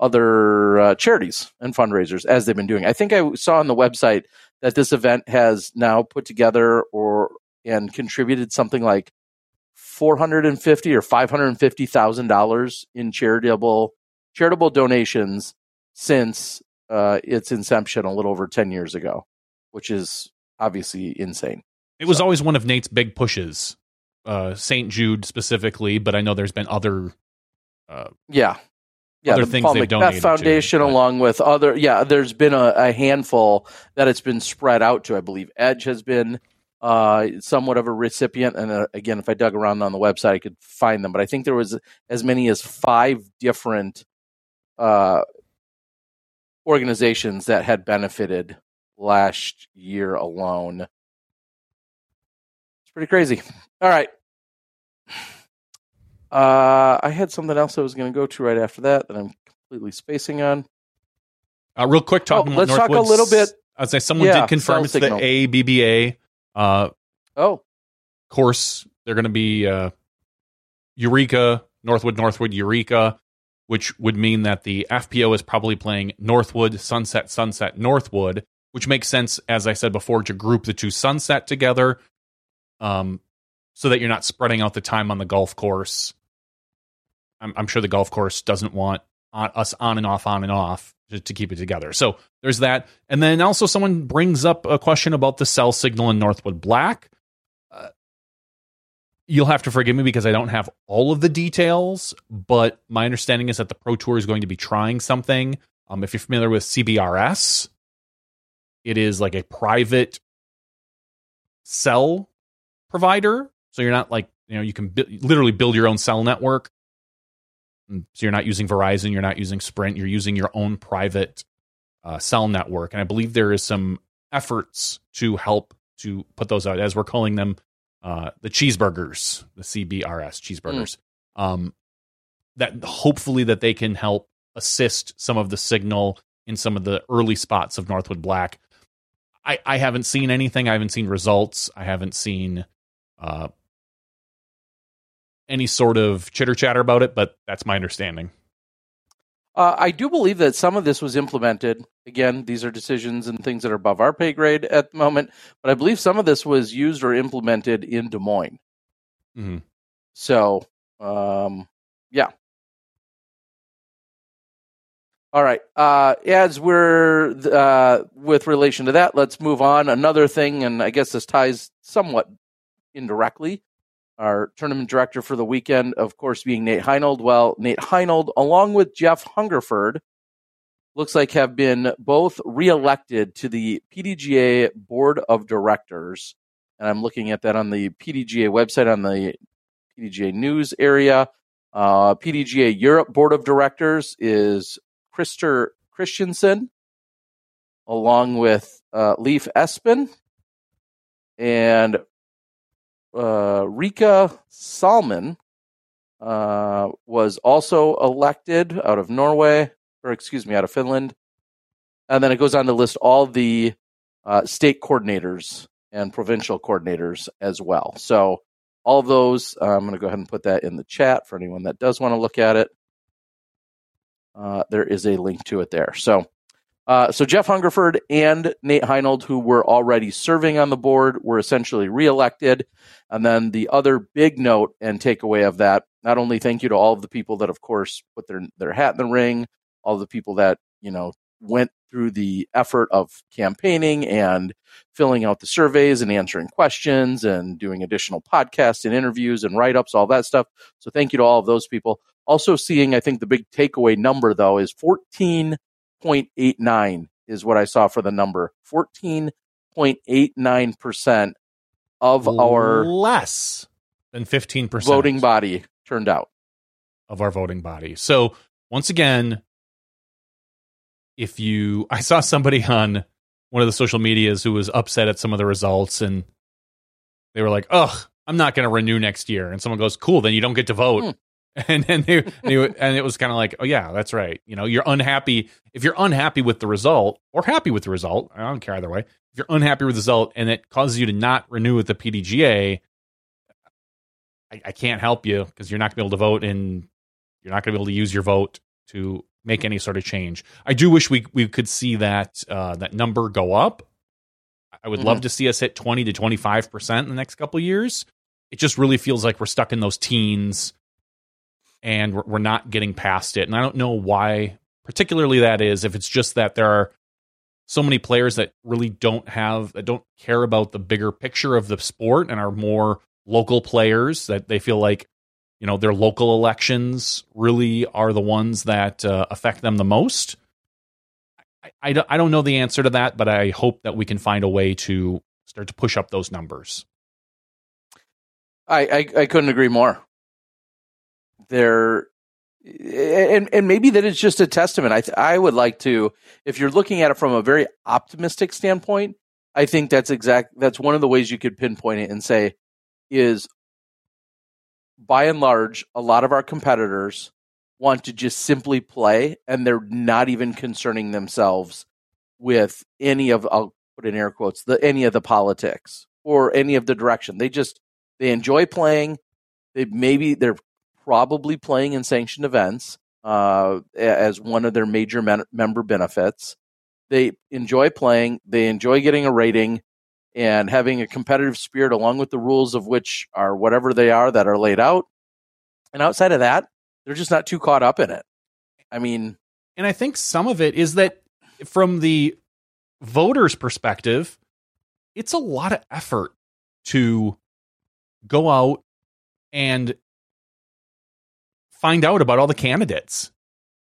[SPEAKER 2] other uh, charities and fundraisers as they've been doing. I think I saw on the website that this event has now put together or and contributed something like four hundred and fifty or five hundred and fifty thousand dollars in charitable charitable donations since uh, its inception a little over ten years ago, which is obviously insane.
[SPEAKER 3] It was so. always one of Nate's big pushes, uh, St. Jude specifically, but I know there's been other.
[SPEAKER 2] Uh, yeah,
[SPEAKER 3] yeah, other the things Paul they've donated
[SPEAKER 2] Foundation,
[SPEAKER 3] to,
[SPEAKER 2] along with other. Yeah, there's been a, a handful that it's been spread out to. I believe Edge has been uh, somewhat of a recipient. And uh, again, if I dug around on the website, I could find them. But I think there was as many as five different uh, organizations that had benefited last year alone. It's pretty crazy. All right. Uh, I had something else I was going to go to right after that that I'm completely spacing on.
[SPEAKER 3] Uh, real quick, talking.
[SPEAKER 2] Oh, let's talk a little bit.
[SPEAKER 3] I'd say someone yeah, did confirm it's signal. the ABBA uh,
[SPEAKER 2] oh,
[SPEAKER 3] course, they're going to be uh, Eureka, Northwood, Northwood, Eureka, which would mean that the FPO is probably playing Northwood, Sunset, Sunset, Northwood, which makes sense, as I said before, to group the two Sunset together um, so that you're not spreading out the time on the golf course. I'm, I'm sure the golf course doesn't want on, us on and off, on and off to, keep it together. So there's that. And then also someone brings up a question about the cell signal in Northwood Black. Uh, you'll have to forgive me because I don't have all of the details, but my understanding is that the Pro Tour is going to be trying something. Um, if you're familiar with CBRS, it is like a private cell provider. So you're not like, you know, you can bi- literally build your own cell network so you're not using Verizon, you're not using Sprint, you're using your own private uh, cell network. And I believe there is some efforts to help to put those out, as we're calling them, uh, the cheeseburgers, the CBRS cheeseburgers. Mm. Um, that hopefully that they can help assist some of the signal in some of the early spots of Northwood Black. I, I haven't seen anything. I haven't seen results. I haven't seen uh, any sort of chitter chatter about it, but that's my understanding.
[SPEAKER 2] Uh, I do believe that some of this was implemented. Again, these are decisions and things that are above our pay grade at the moment, but I believe some of this was used or implemented in Des Moines.
[SPEAKER 3] Mm-hmm.
[SPEAKER 2] So, um, yeah. All right. Uh, as we're uh, with relation to that, let's move on. Another thing, and I guess this ties somewhat indirectly. Our tournament director for the weekend, of course, being Nate Heinold. Well, Nate Heinold, along with Jeff Hungerford, looks like have been both reelected to the PDGA board of directors. And I'm looking at that on the PDGA website on the PDGA news area. Uh, PDGA Europe board of directors is Krister Christensen, along with uh, Leif Espen and uh, Rika Salmon uh, was also elected out of Norway, or excuse me, out of Finland. And then it goes on to list all the uh, state coordinators and provincial coordinators as well. So all those, uh, I'm going to go ahead and put that in the chat for anyone that does want to look at it. Uh, there is a link to it there. So, uh, so Jeff Hungerford and Nate Heinold, who were already serving on the board, were essentially reelected. And then the other big note and takeaway of that, not only thank you to all of the people that, of course, put their their hat in the ring, all the people that you know went through the effort of campaigning and filling out the surveys and answering questions and doing additional podcasts and interviews and write ups, all that stuff. So thank you to all of those people. Also, seeing, I think the big takeaway number though is 14.89 is what I saw for the number 14.89% of our
[SPEAKER 3] less than 15%
[SPEAKER 2] voting body turned out.
[SPEAKER 3] Of our voting body. So, once again, if you, I saw somebody on one of the social medias who was upset at some of the results and they were like, ugh, I'm not going to renew next year. And someone goes, cool, then you don't get to vote. Hmm. and then they, they and it was kind of like, oh yeah, that's right. You know, you're unhappy if you're unhappy with the result or happy with the result. I don't care either way. If you're unhappy with the result and it causes you to not renew with the PDGA, I, I can't help you because you're not going to be able to vote and you're not going to be able to use your vote to make any sort of change. I do wish we we could see that uh, that number go up. I would mm-hmm. love to see us hit 20 to 25 percent in the next couple years. It just really feels like we're stuck in those teens and we're, not getting past it. And I don't know why, particularly that is. If it's just that there are so many players that really don't have that don't care about the bigger picture of the sport and are more local players that they feel like you know their local elections really are the ones that uh, affect them the most I, I, I, don't know the answer to that but i hope that we can find a way to start to push up those numbers
[SPEAKER 2] i i, I couldn't agree more there and and maybe that is just a testament. I I would like to, if you're looking at it from a very optimistic standpoint, I think that's exact. That's one of the ways you could pinpoint it and say, is by and large, a lot of our competitors want to just simply play, and they're not even concerning themselves with any of I'll put in air quotes the any of the politics or any of the direction. They just they enjoy playing. They maybe they're probably playing in sanctioned events uh, as one of their major men- member benefits. They enjoy playing, they enjoy getting a rating and having a competitive spirit along with the rules of which are whatever they are that are laid out. And outside of that, they're just not too caught up in it. I mean,
[SPEAKER 3] and I think some of it is that from the voters' perspective, it's a lot of effort to go out and find out about all the candidates.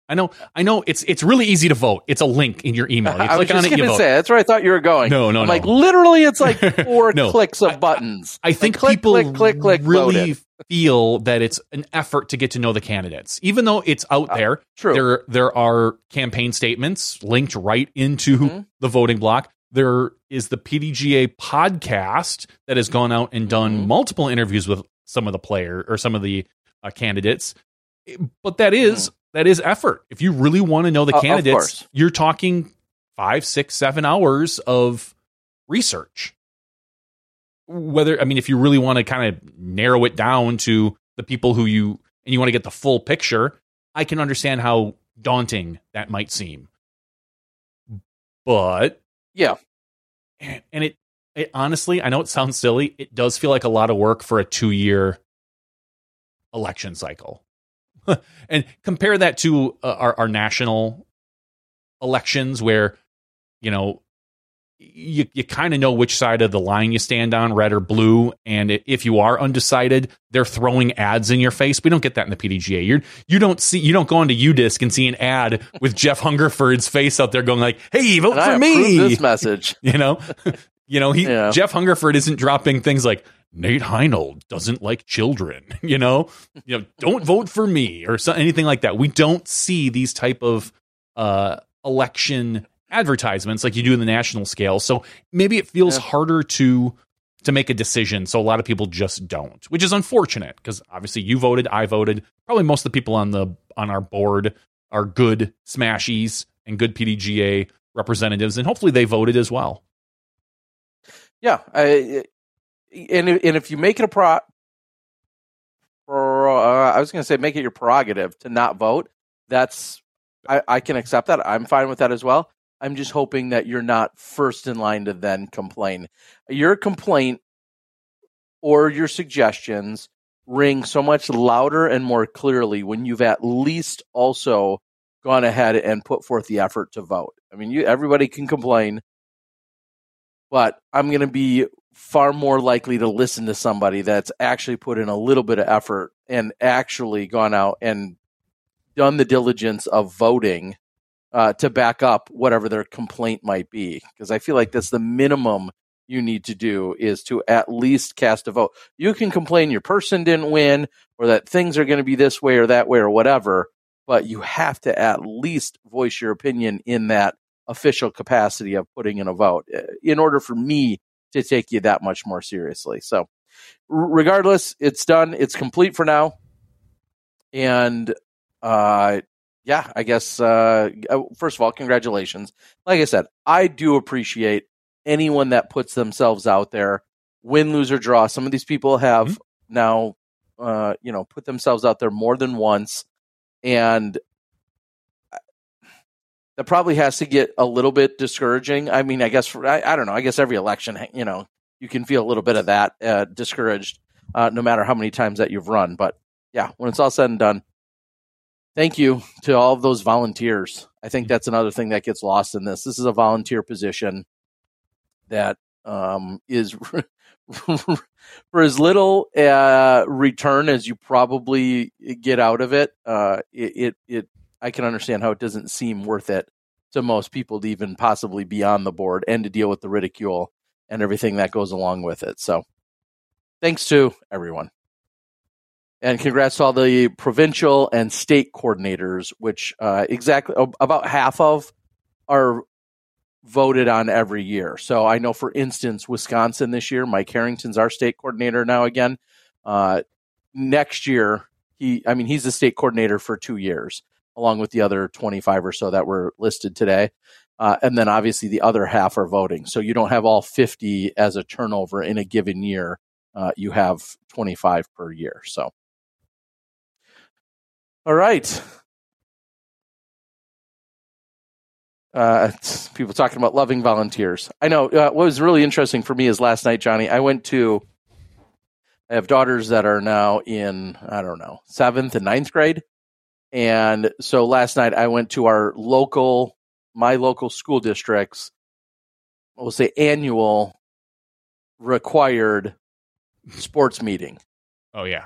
[SPEAKER 3] I know, I know. It's it's really easy to vote. It's a link in your email. You
[SPEAKER 2] I was just going to say that's where I thought you were going.
[SPEAKER 3] No, no, no.
[SPEAKER 2] Like literally, it's like four no, clicks of buttons.
[SPEAKER 3] I, I think
[SPEAKER 2] like, click,
[SPEAKER 3] people
[SPEAKER 2] click, click, click,
[SPEAKER 3] really feel that it's an effort to get to know the candidates, even though it's out uh, there.
[SPEAKER 2] True.
[SPEAKER 3] There there are campaign statements linked right into mm-hmm. the voting block. There is the PDGA podcast that has gone out and done mm-hmm. multiple interviews with some of the player or some of the uh, candidates but that is mm. that is effort. If you really want to know the uh, candidates, you're talking five, six, seven hours of research. Whether I mean, if you really want to kind of narrow it down to the people who you and you want to get the full picture, I can understand how daunting that might seem. But
[SPEAKER 2] yeah,
[SPEAKER 3] and it, it honestly, I know it sounds silly. It does feel like a lot of work for a two year election cycle. and compare that to uh, our, our national elections where, you know, you, you kind of know which side of the line you stand on, red or blue. And if you are undecided, they're throwing ads in your face. We don't get that in the PDGA. You're, you don't see, you don't go onto UDisc and see an ad with Jeff Hungerford's face out there going like, "Hey, vote
[SPEAKER 2] and
[SPEAKER 3] for me."
[SPEAKER 2] This message,
[SPEAKER 3] you know, you know, he yeah. Jeff Hungerford isn't dropping things like Nate Heinold doesn't like children. You know, you know, don't vote for me or so, anything like that. We don't see these type of uh, election advertisements like you do in the national scale. So maybe it feels yeah. harder to to make a decision. So a lot of people just don't, which is unfortunate because obviously you voted, I voted. Probably most of the people on the on our board are good smashies and good PDGA representatives, and hopefully they voted as well.
[SPEAKER 2] Yeah, I, and and if you make it a pro, pro uh, I was going to say make it your prerogative to not vote. That's I, I can accept that. I'm fine with that as well. I'm just hoping that you're not first in line to then complain. Your complaint or your suggestions ring so much louder and more clearly when you've at least also gone ahead and put forth the effort to vote. I mean, you everybody can complain, but I'm going to be far more likely to listen to somebody that's actually put in a little bit of effort and actually gone out and done the diligence of voting uh, to back up whatever their complaint might be. Because I feel like that's the minimum you need to do is to at least cast a vote. You can complain your person didn't win or that things are going to be this way or that way or whatever, but you have to at least voice your opinion in that official capacity of putting in a vote uh, in order for me to take you that much more seriously. So, regardless, it's done. It's complete for now. And uh, yeah, I guess uh, uh, first of all, congratulations. Like I said, I do appreciate anyone that puts themselves out there, win, lose or draw. Some of these people have mm-hmm. now, uh, you know, put themselves out there more than once, and that probably has to get a little bit discouraging. I mean, I guess for, I, I don't know. I guess every election, you know, you can feel a little bit of that uh, discouraged, uh, no matter how many times that you've run. But yeah, when it's all said and done, thank you to all of those volunteers. I think that's another thing that gets lost in this. This is a volunteer position that um, is for as little uh, return as you probably get out of it, uh, it, it, it. I can understand how it doesn't seem worth it to most people to even possibly be on the board and to deal with the ridicule and everything that goes along with it. So, thanks to everyone. And congrats to all the provincial and state coordinators, which uh, exactly about half of are voted on every year. So I know, for instance, Wisconsin this year, Mike Harrington's our state coordinator now again. Uh, next year, he, I mean, he's the state coordinator for two years, along with the other 25 or so that were listed today. Uh, and then obviously the other half are voting. So you don't have all 50 as a turnover in a given year. Uh, you have 25 per year. So all right. Uh, people talking about loving volunteers. I know. Uh, what was really interesting for me is last night, Johnny. I went to. I have daughters that are now in I don't know seventh and ninth grade, and so last night I went to our local, my local school districts. We'll say annual required sports meeting.
[SPEAKER 3] Oh yeah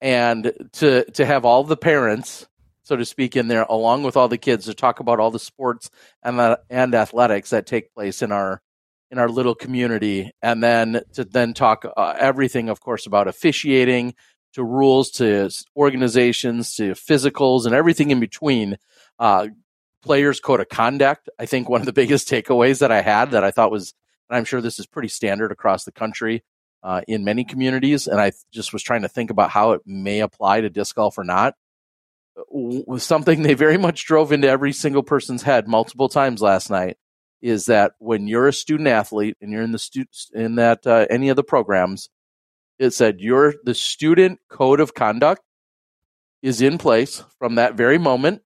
[SPEAKER 2] and to to have all the parents so to speak in there along with all the kids to talk about all the sports and the, and athletics that take place in our in our little community and then to then talk uh, everything of course about officiating to rules to organizations to physicals and everything in between uh, players code of conduct i think one of the biggest takeaways that i had that i thought was and i'm sure this is pretty standard across the country uh, in many communities, and I just was trying to think about how it may apply to disc golf or not. Was something they very much drove into every single person's head multiple times last night. Is that when you're a student athlete and you're in the stu- in that uh, any of the programs, it said your the student code of conduct is in place from that very moment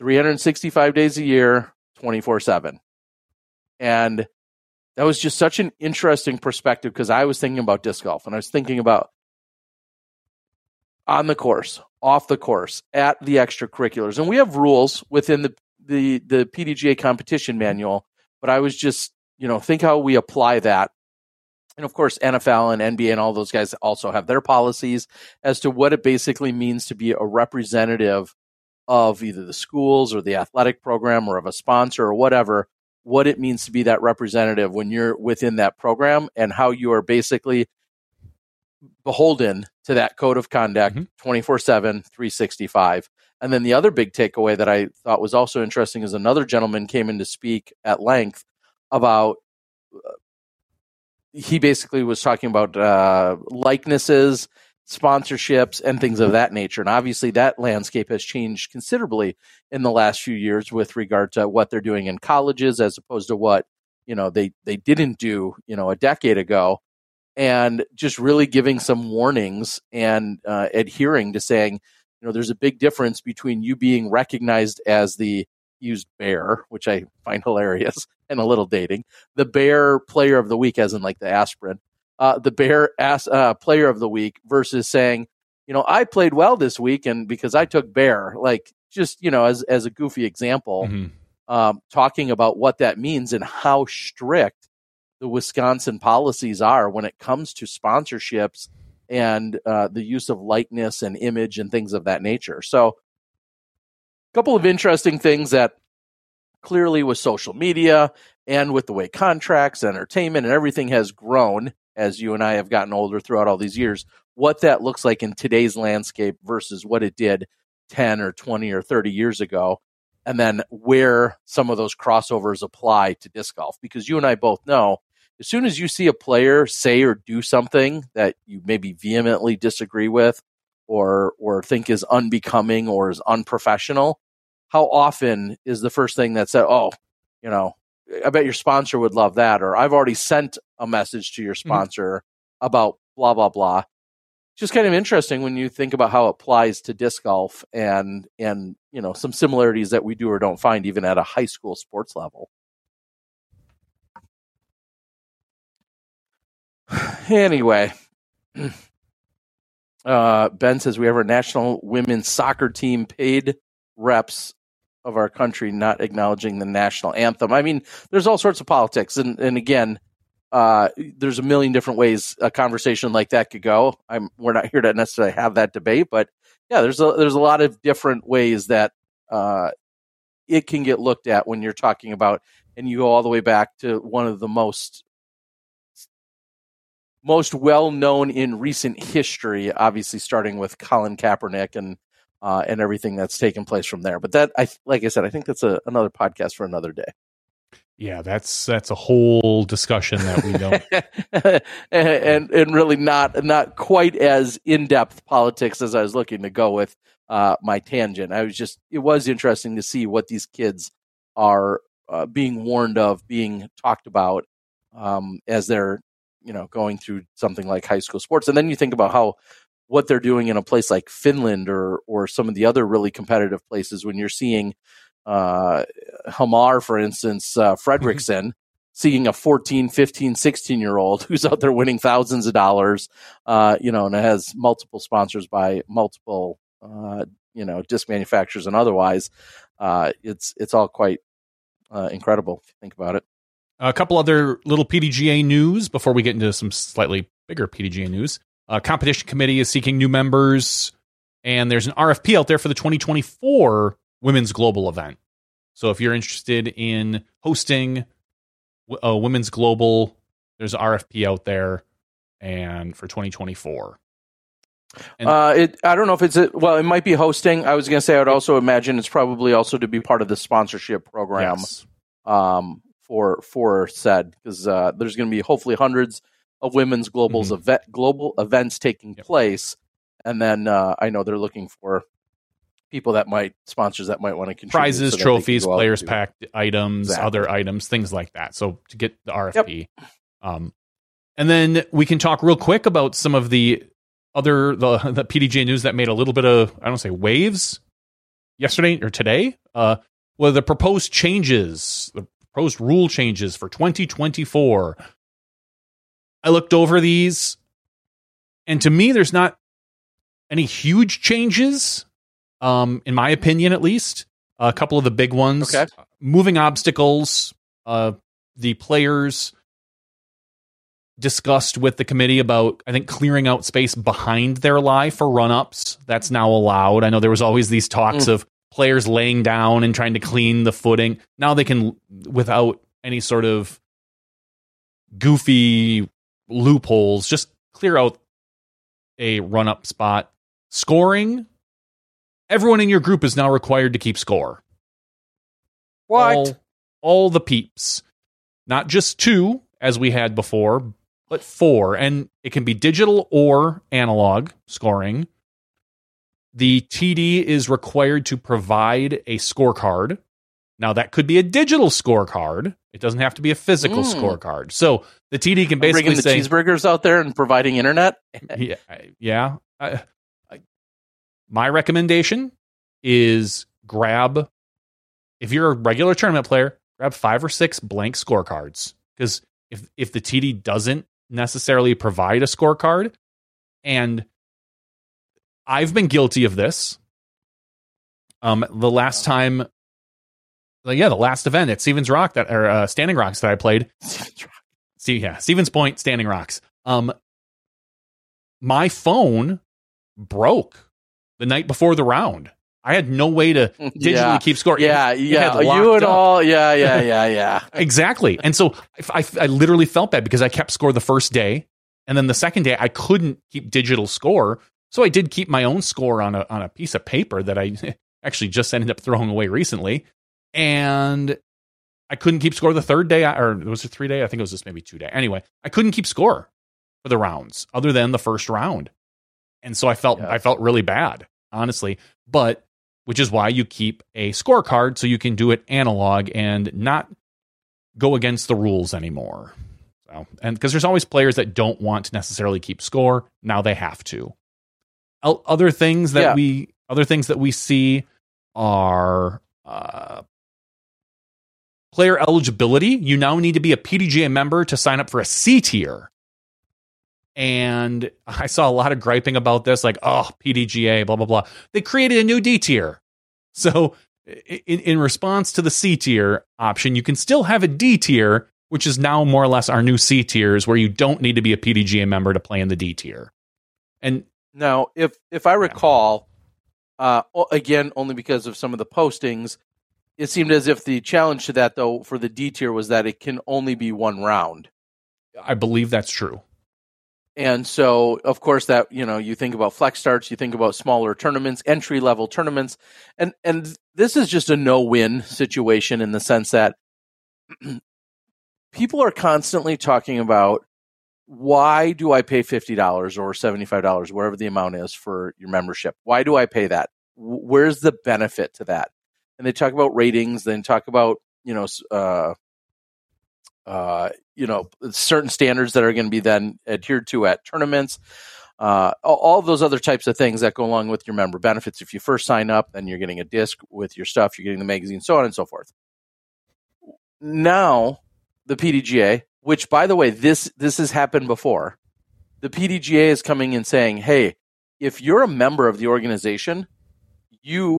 [SPEAKER 2] 365 days a year, 24 7. And that was just such an interesting perspective because I was thinking about disc golf and I was thinking about on the course, off the course, at the extracurriculars. And we have rules within the, the, the PDGA competition manual, but I was just, you know, think how we apply that. And of course, NFL and NBA and all those guys also have their policies as to what it basically means to be a representative of either the schools or the athletic program or of a sponsor or whatever, what it means to be that representative when you're within that program and how you are basically beholden to that code of conduct mm-hmm. 24 7, 365. And then the other big takeaway that I thought was also interesting is another gentleman came in to speak at length about. Uh, He basically was talking about uh, likenesses sponsorships and things of that nature. And obviously, that landscape has changed considerably in the last few years with regard to what they're doing in colleges as opposed to what you know they they didn't do you know a decade ago. And just really giving some warnings and uh, adhering to saying, you know, there's a big difference between you being recognized as the used bear, which I find hilarious and a little dating, the Bayer player of the week, as in like the aspirin, uh, the Bayer as, uh, Player of the Week versus saying, you know, I played well this week, and because I took Bayer, like just you know, as as a goofy example, mm-hmm. um, talking about what that means and how strict the Wisconsin policies are when it comes to sponsorships and uh, the use of likeness and image and things of that nature. So, a couple of interesting things that clearly with social media and with the way contracts, entertainment, and everything has grown as you and I have gotten older throughout all these years, what that looks like in today's landscape versus what it did 10 or 20 or 30 years ago. And then where some of those crossovers apply to disc golf. Because you and I both know as soon as you see a player say or do something that you maybe vehemently disagree with or or think is unbecoming or is unprofessional, how often is the first thing that said, oh, you know, I bet your sponsor would love that. Or I've already sent a message to your mm-hmm. sponsor mm-hmm. about blah, blah, blah. Just kind of interesting when you think about how it applies to disc golf and, and, you know, some similarities that we do or don't find even at a high school sports level. anyway, uh, Ben says we have our national women's soccer team paid reps of our country not acknowledging the national anthem. I mean, there's all sorts of politics, and and again, uh, there's a million different ways a conversation like that could go. I'm we're not here to necessarily have that debate, but yeah, there's a there's a lot of different ways that uh, it can get looked at when you're talking about, and you go all the way back to one of the most most well known in recent history, obviously starting with Colin Kaepernick and uh, and everything that's taken place from there. But that, I like I said, I think that's a, another podcast for another day.
[SPEAKER 3] Yeah, that's that's a whole discussion that we
[SPEAKER 2] don't, and and really not not quite as in depth politics as I was looking to go with uh, my tangent. I was just it was interesting to see what these kids are uh, being warned of, being talked about um, as they're you know going through something like high school sports, and then you think about how what they're doing in a place like Finland or or some of the other really competitive places when you're seeing uh, Hamar, for instance, uh, Fredrickson, seeing a 14, 15, 16 year old who's out there winning thousands of dollars, uh, you know, and has multiple sponsors by multiple, uh, you know, disc manufacturers and otherwise. Uh, it's it's all quite uh, incredible if you think about it.
[SPEAKER 3] A couple other little PDGA news before we get into some slightly bigger PDGA news. Uh, competition committee is seeking new members, and there's an RFP out there for the 2024 women's global event. So if you're interested in hosting a women's global, there's an RFP out there, and for 2024.
[SPEAKER 2] And, uh, it, I don't know if it's a, well, it might be hosting. I was going to say I would also imagine it's probably also to be part of the sponsorship program yes. um, for for said because uh, there's going to be hopefully hundreds of women's globals mm-hmm. event global events taking yep. place, and then uh, I know they're looking for people that might sponsors that might want to contribute
[SPEAKER 3] prizes, so trophies, players pack items, exactly. other items, things like that. So to get the RFP, yep. um, and then we can talk real quick about some of the other the, the PDGA news that made a little bit of I don't say waves, yesterday or today, uh, well, the proposed changes, the proposed rule changes for 2024. I looked over these, and to me, there's not any huge changes, um, in my opinion, at least. A couple of the big ones,
[SPEAKER 2] Okay.
[SPEAKER 3] moving obstacles. Uh, the players discussed with the committee about, I think, clearing out space behind their lie for run ups. That's now allowed. I know there was always these talks of players laying down and trying to clean the footing. Now they can, without any sort of goofy loopholes, just clear out a run up spot. Scoring, everyone in your group is now required to keep score.
[SPEAKER 2] What?
[SPEAKER 3] All, all the peeps. Not just two, as we had before, but four. And it can be digital or analog scoring. The TD is required to provide a scorecard. Now, that could be a digital scorecard. It doesn't have to be a physical
[SPEAKER 2] Mm.
[SPEAKER 3] scorecard. So the TD can basically
[SPEAKER 2] Bringing the
[SPEAKER 3] say,
[SPEAKER 2] cheeseburgers out there and providing internet.
[SPEAKER 3] yeah, yeah. I, I, my recommendation is grab if you're a regular tournament player, grab five or six blank scorecards because if if the TD doesn't necessarily provide a scorecard, and I've been guilty of this. Um, the last time, like, yeah, the last event at Stevens Rock that or uh, Standing Rocks that I played, See, yeah, Stevens Point, Standing Rocks. Um, my phone broke the night before the round. I had no way to digitally
[SPEAKER 2] Yeah.
[SPEAKER 3] keep score.
[SPEAKER 2] Yeah, yeah. You and all. Yeah, yeah, yeah, yeah.
[SPEAKER 3] Exactly. And so I, I, I literally felt bad because I kept score the first day, and then the second day I couldn't keep digital score. So I did keep my own score on a on a piece of paper that I actually just ended up throwing away recently, and I couldn't keep score the third day, or it was it three day? I think it was just maybe two day. Anyway, I couldn't keep score for the rounds other than the first round, and so I felt
[SPEAKER 2] Yeah.
[SPEAKER 3] I felt really bad, honestly. But which is why you keep a scorecard so you can do it analog and not go against the rules anymore. So, and because there's always players that don't want to necessarily keep score, now they have to. Other things that
[SPEAKER 2] Yeah.
[SPEAKER 3] we other things that we see are uh, player eligibility. You now need to be a PDGA member to sign up for a C tier. And I saw a lot of griping about this, like, oh, PDGA, blah, blah, blah. They created a new D tier. So, in, in response to the C tier option, you can still have a D tier, which is now more or less our new C tiers, where you don't need to be a PDGA member to play in the D tier. And
[SPEAKER 2] Now, if if I recall, uh, again, only because of some of the postings, it seemed as if the challenge to that, though, for the D tier was that it can only be one round.
[SPEAKER 3] I believe that's true.
[SPEAKER 2] And so, of course, that you know, you think about flex starts, you think about smaller tournaments, entry level tournaments, and and this is just a no win situation in the sense that people are constantly talking about why do I pay fifty dollars or seventy five dollars, wherever the amount is for your membership? Why do I pay that? Where's the benefit to that? And they talk about ratings, then talk about you know. Uh, uh, you know certain standards that are going to be then adhered to at tournaments uh, all, those other types of things that go along with your member benefits if you first sign up then you're getting a disc with your stuff you're getting the magazine so on and so forth now the pdga which by the way this this has happened before the pdga is coming and saying hey if you're a member of the organization you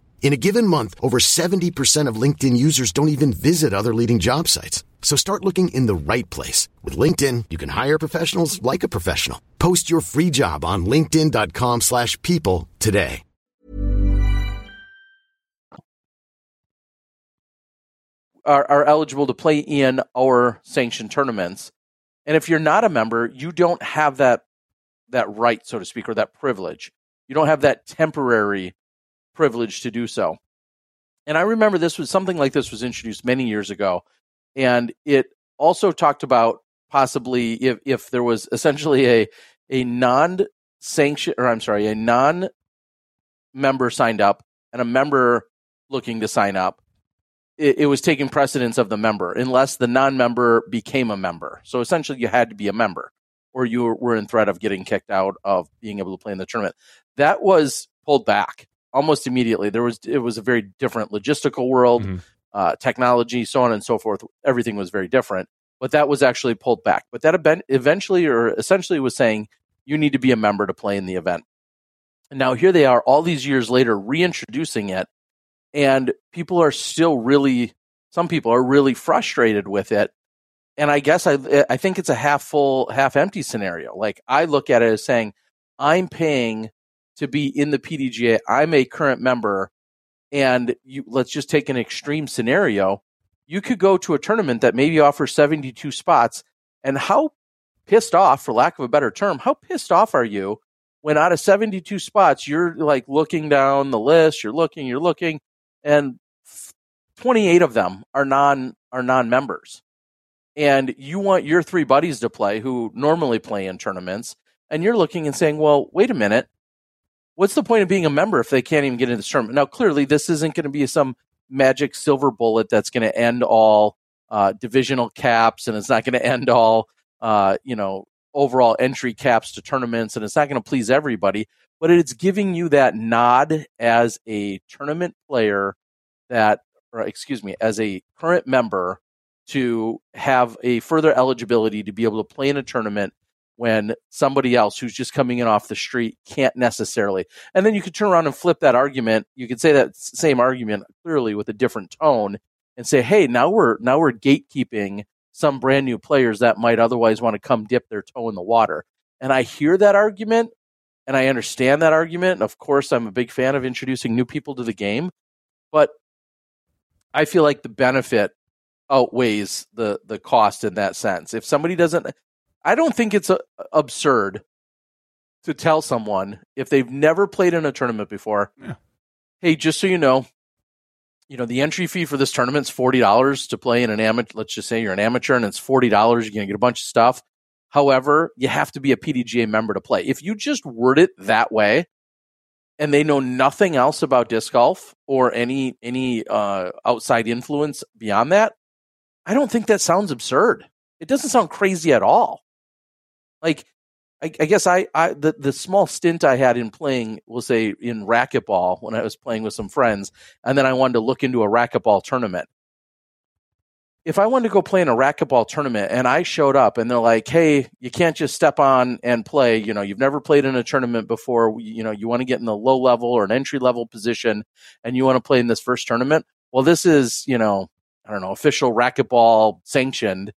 [SPEAKER 4] In a given month, over 70% of LinkedIn users don't even visit other leading job sites. So start looking in the right place. With LinkedIn, you can hire professionals like a professional. Post your free job on linkedin.com slash people today.
[SPEAKER 2] Are, are eligible to play in our sanctioned tournaments. And if you're not a member, you don't have that that right, so to speak, or that privilege. You don't have that temporary privilege to do so. And I remember this was something like this was introduced many years ago, and it also talked about possibly if if there was essentially a a non sanction or I'm sorry, a non member signed up and a member looking to sign up, it, it was taking precedence of the member unless the non member became a member. So essentially, you had to be a member or you were in threat of getting kicked out of being able to play in the tournament. That was pulled back almost immediately. There was it was a very different logistical world, mm-hmm. uh, technology, so on and so forth. Everything was very different, but that was actually pulled back. But that event eventually or essentially was saying you need to be a member to play in the event. And now here they are, all these years later, reintroducing it, and people are still really. Some people are really frustrated with it. And I guess I I think it's a half full, half empty scenario. Like I look at it as saying, I'm paying to be in the PDGA. I'm a current member, and you, let's just take an extreme scenario. You could go to a tournament that maybe offers 72 spots, and how pissed off, for lack of a better term, how pissed off are you when out of 72 spots, you're like looking down the list, you're looking, you're looking, and 28 of them are non are non members, and you want your three buddies to play who normally play in tournaments, and you're looking and saying, well, wait a minute what's the point of being a member if they can't even get into the tournament? Now, clearly, this isn't going to be some magic silver bullet that's going to end all uh, divisional caps, and it's not going to end all uh, you know overall entry caps to tournaments, and it's not going to please everybody. But it's giving you that nod as a tournament player that, or excuse me, as a current member to have a further eligibility to be able to play in a tournament when somebody else who's just coming in off the street can't necessarily. And then you could turn around and flip that argument. You could say that same argument clearly with a different tone and say, "Hey, now we're now we're gatekeeping some brand new players that might otherwise want to come dip their toe in the water." And I hear that argument and I understand that argument. And of course, I'm a big fan of introducing new people to the game, but I feel like the benefit outweighs the the cost in that sense. If somebody doesn't I don't think it's a, uh, absurd to tell someone if they've never played in a tournament before, yeah. hey, just so you know, you know the entry fee for this tournament is forty dollars to play in an amateur. Let's just say you're an amateur and it's forty dollars. You're gonna get a bunch of stuff. However, you have to be a PDGA member to play. If you just word it that way, and they know nothing else about disc golf or any any uh, outside influence beyond that, I don't think that sounds absurd. It doesn't sound crazy at all. Like, I, I guess I, I the, the small stint I had in playing, we'll say in racquetball when I was playing with some friends, and then I wanted to look into a racquetball tournament. If I wanted to go play in a racquetball tournament and I showed up and they're like, "Hey, you can't just step on and play. You know, you've never played in a tournament before. You know, you want to get in the low level or an entry level position, and you want to play in this first tournament. Well, this is you know, I don't know, official racquetball sanctioned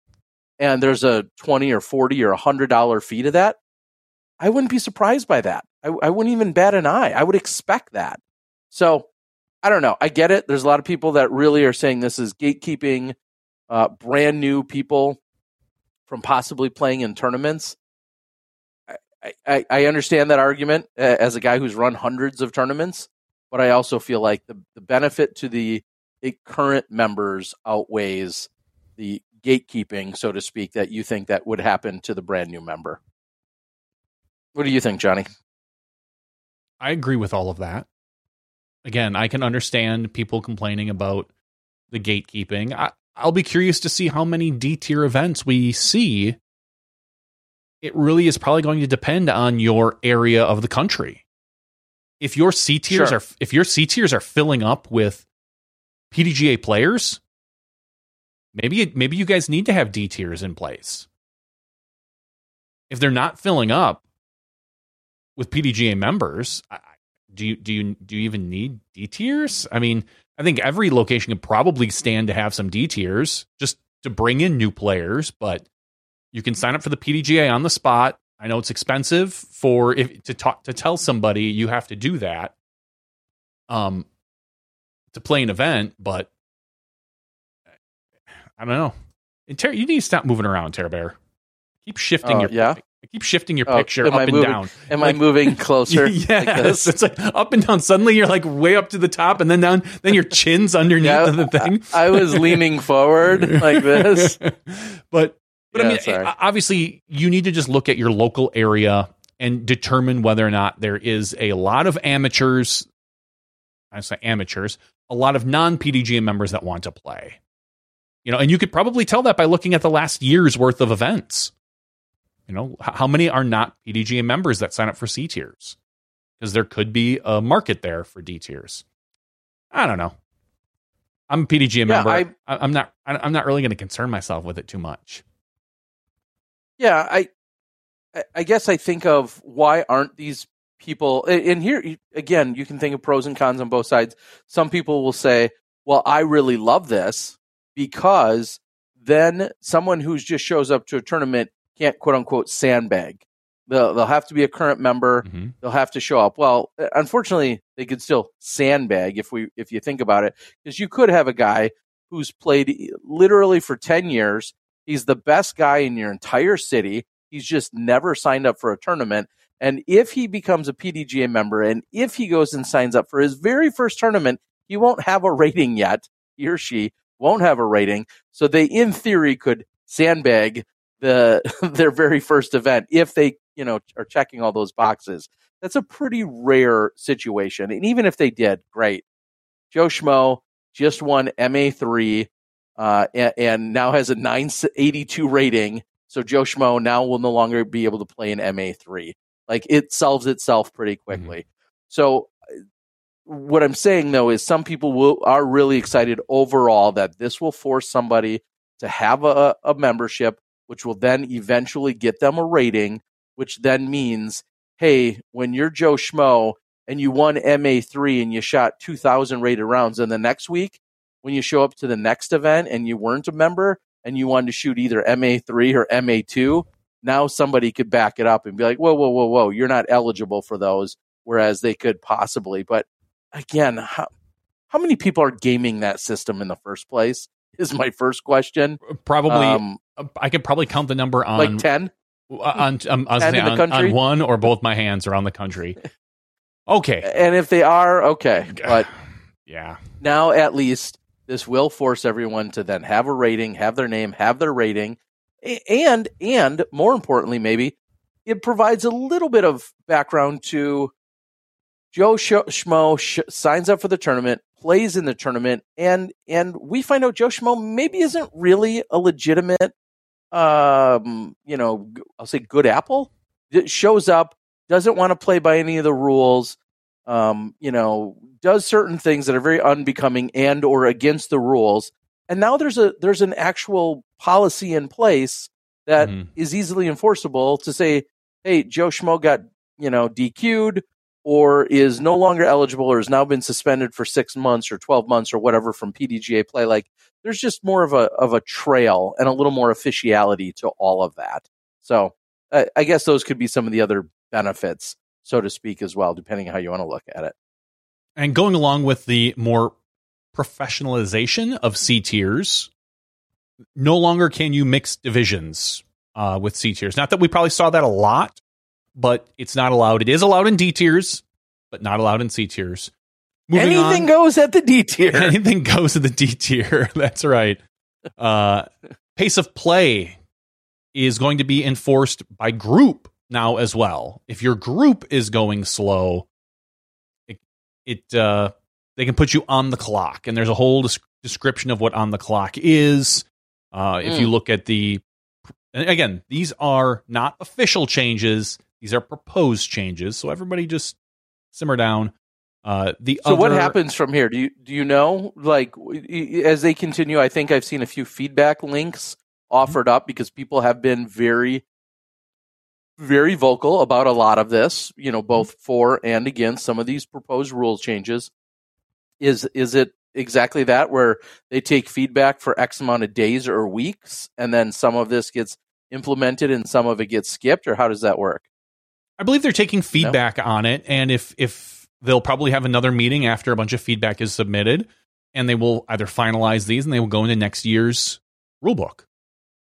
[SPEAKER 2] and there's a 20 or 40 or 100 dollar fee to that i wouldn't be surprised by that. I, I wouldn't even bat an eye. I would expect that. So i don't know. I get it. There's a lot of people that really are saying this is gatekeeping uh, brand new people from possibly playing in tournaments. I, I, I understand that argument as a guy who's run hundreds of tournaments but i also feel like the, the benefit to the current members outweighs the gatekeeping, so to speak, that you think that would happen to the brand new member. What do you think, Johnny?
[SPEAKER 3] I agree with all of that. Again, I can understand people complaining about the gatekeeping. I, I'll be curious to see how many D tier events we see. It really is probably going to depend on your area of the country. If your C tiers sure. are if your C tiers are filling up with PDGA players, Maybe maybe you guys need to have D tiers in place. If they're not filling up with PDGA members, do you do you do you even need D tiers? I mean, I think every location can probably stand to have some D tiers just to bring in new players, but you can sign up for the PDGA on the spot. I know it's expensive for if to talk to tell somebody you have to do that um to play an event, but I don't know. And Ter- you need to stop moving around, Terror Bear. Keep shifting
[SPEAKER 2] Oh,
[SPEAKER 3] your
[SPEAKER 2] yeah?
[SPEAKER 3] keep shifting your
[SPEAKER 2] Oh,
[SPEAKER 3] picture up
[SPEAKER 2] I
[SPEAKER 3] and
[SPEAKER 2] moving-
[SPEAKER 3] down.
[SPEAKER 2] Am
[SPEAKER 3] Like-
[SPEAKER 2] I moving closer?
[SPEAKER 3] yes,
[SPEAKER 2] like
[SPEAKER 3] it's like up and down. Suddenly you're like way up to the top, and then down. Then your chin's underneath
[SPEAKER 2] Yeah,
[SPEAKER 3] the thing.
[SPEAKER 2] I was leaning forward like this.
[SPEAKER 3] but but I mean,
[SPEAKER 2] sorry.
[SPEAKER 3] obviously, you need to just look at your local area and determine whether or not there is a lot of amateurs. I say amateurs, a lot of non PDGA members that want to play. You know, and you could probably tell that by looking at the last year's worth of events. You know, how many are not PDGA members that sign up for C tiers? Because there could be a market there for D tiers. I don't know. I'm a PDGA
[SPEAKER 2] Yeah,
[SPEAKER 3] member.
[SPEAKER 2] I-
[SPEAKER 3] I'm not. I'm not really going to concern myself with it too much.
[SPEAKER 2] Yeah, I, I- guess I think of why aren't these people? And here again, you can think of pros and cons on both sides. Some people will say, "Well, I really love this because then someone who just shows up to a tournament can't quote unquote sandbag. They'll they'll have to be a current member.
[SPEAKER 3] Mm-hmm.
[SPEAKER 2] They'll have to show up. Well, unfortunately, they could still sandbag if we if you think about it, because you could have a guy who's played literally for ten years. He's the best guy in your entire city. He's just never signed up for a tournament. And if he becomes a PDGA member and if he goes and signs up for his very first tournament, he won't have a rating yet. He or she won't have a rating. So they, in theory, could sandbag the their very first event if they, you know, are checking all those boxes. That's a pretty rare situation. And even if they did, great. Joe Schmo just won MA3 uh, and, and now has a 982 rating. So Joe Schmo now will no longer be able to play in MA3. Like it solves itself pretty quickly. So uh, what I'm saying though is some people will are really excited overall that this will force somebody to have a, a membership, which will then eventually get them a rating, which then means, hey, when you're Joe Schmo and you won MA3 and you shot 2,000 rated rounds, and the next week when you show up to the next event and you weren't a member and you wanted to shoot either MA3 or MA2, now somebody could back it up and be like, whoa, whoa, whoa, whoa, you're not eligible for those, whereas they could possibly. But again, how, how many people are gaming that system in the first place? Is my first question.
[SPEAKER 3] Probably,
[SPEAKER 2] Um,
[SPEAKER 3] I could probably count the number on
[SPEAKER 2] like 10?
[SPEAKER 3] on, um, I was
[SPEAKER 2] 10
[SPEAKER 3] gonna
[SPEAKER 2] in
[SPEAKER 3] say
[SPEAKER 2] the
[SPEAKER 3] on, on one or both my hands around the country. Okay,
[SPEAKER 2] And if they are, okay. But
[SPEAKER 3] yeah,
[SPEAKER 2] now at least this will force everyone to then have a rating, have their name, have their rating, and and more importantly, maybe it provides a little bit of background to Joe Sh- Schmo sh- signs up for the tournament, plays in the tournament, and and we find out Joe Schmo maybe isn't really a legitimate, um, you know, I'll say good apple. It shows up, doesn't want to play by any of the rules um, you know, does certain things that are very unbecoming and or against the rules. And now there's a there's an actual policy in place that is
[SPEAKER 3] Mhm.
[SPEAKER 2] easily enforceable to say, hey, Joe Schmo got, you know, DQ'd or is no longer eligible or has now been suspended for six months or twelve months or whatever from PDGA play. Like there's just more of a of a trail and a little more officiality to all of that. So I, I guess those could be some of the other benefits so to speak, as well, depending on how you want to look at it.
[SPEAKER 3] and going along with the more professionalization of C tiers, no longer can you mix divisions uh, with C tiers. Not that we probably saw that a lot, but it's not allowed. It is allowed in D tiers, but not allowed in C tiers. Moving
[SPEAKER 2] Anything
[SPEAKER 3] on,
[SPEAKER 2] goes at the D tier.
[SPEAKER 3] anything goes at the D tier. That's right. Uh, pace of play is going to be enforced by group now as well. If your group is going slow, it, it uh, they can put you on the clock, and there's a whole des- description of what on the clock is. Uh, if
[SPEAKER 2] Mm.
[SPEAKER 3] you look at the, again, these are not official changes; these are proposed changes. So everybody just simmer down. Uh, the
[SPEAKER 2] So what happens from here? Do you do you know? Like as they continue, I think I've seen a few feedback links offered up because people have been very very vocal about a lot of this, you know, both for and against some of these proposed rule changes. Is is it exactly that where they take feedback for X amount of days or weeks and then some of this gets implemented and some of it gets skipped or how does that work?
[SPEAKER 3] I believe they're taking feedback no? on it and if if they'll probably have another meeting after a bunch of feedback is submitted and they will either finalize these and they will go into next year's rulebook.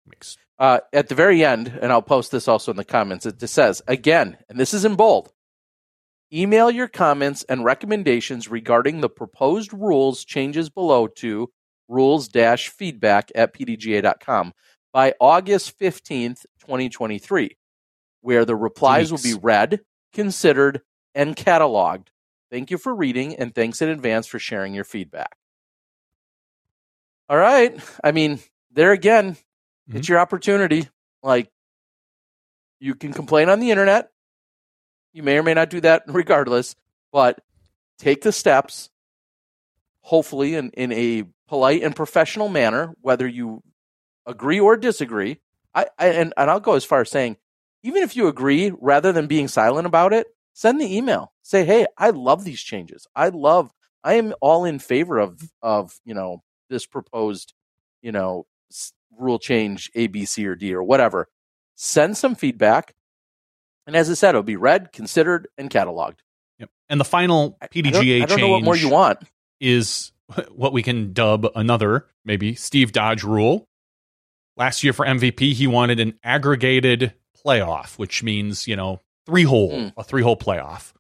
[SPEAKER 2] Makes uh, at the very end, and I'll post this also in the comments, it just says, again, and this is in bold email your comments and recommendations regarding the proposed rules changes below to rules feedback at pdga.com by August 15th, 2023, where the replies will be read, considered, and cataloged. Thank you for reading, and thanks in advance for sharing your feedback. All right. I mean, there again, Mm-hmm. It's your opportunity. Like, you can complain on the internet. You may or may not do that regardless, but take the steps, hopefully, in, in a polite and professional manner, whether you agree or disagree. I, I and, and I'll go as far as saying, even if you agree, rather than being silent about it, send the email. Say, hey, I love these changes. I love, I am all in favor of, of, you know, this proposed, you know, rule change A, B, C, or D, or whatever. Send some feedback. And as I said, it'll be read, considered, and cataloged.
[SPEAKER 3] Yep. And the final PDGA I don't, I
[SPEAKER 2] don't know what more you want.
[SPEAKER 3] Is what we can dub another, maybe Steve Dodge rule. Last year for MVP, he wanted an aggregated playoff, which means, you know, three hole, mm. a three hole playoff.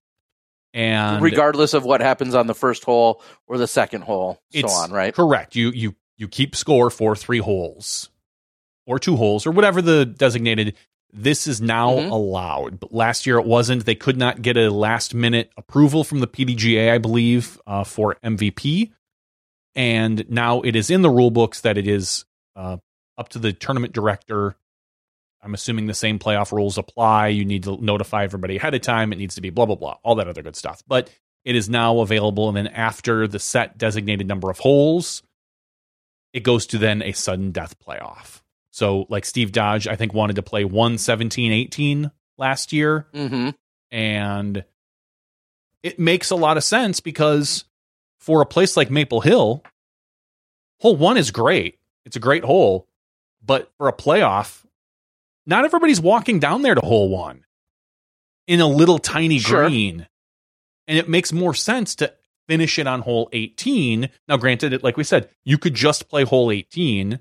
[SPEAKER 3] And
[SPEAKER 2] regardless of what happens on the first hole or the second hole, so on, right?
[SPEAKER 3] Correct. You you you keep score for three holes or two holes or whatever the designated. This is now mm-hmm. allowed, but last year it wasn't. They could not get a last minute approval from the PDGA, I believe, uh, for MVP. And now it is in the rule books that it is uh, up to the tournament director. I'm assuming the same playoff rules apply. You need to notify everybody ahead of time. It needs to be blah, blah, blah, all that other good stuff. But it is now available. And then after the set designated number of holes, it goes to then a sudden death playoff. So, like Steve Dodge, I think wanted to play 117 18 last year.
[SPEAKER 2] Mm-hmm.
[SPEAKER 3] And it makes a lot of sense because for a place like Maple Hill, hole one is great. It's a great hole. But for a playoff, not everybody's walking down there to hole one in a little tiny sure. green. And it makes more sense to finish it on hole 18. Now, granted, like we said, you could just play hole 18,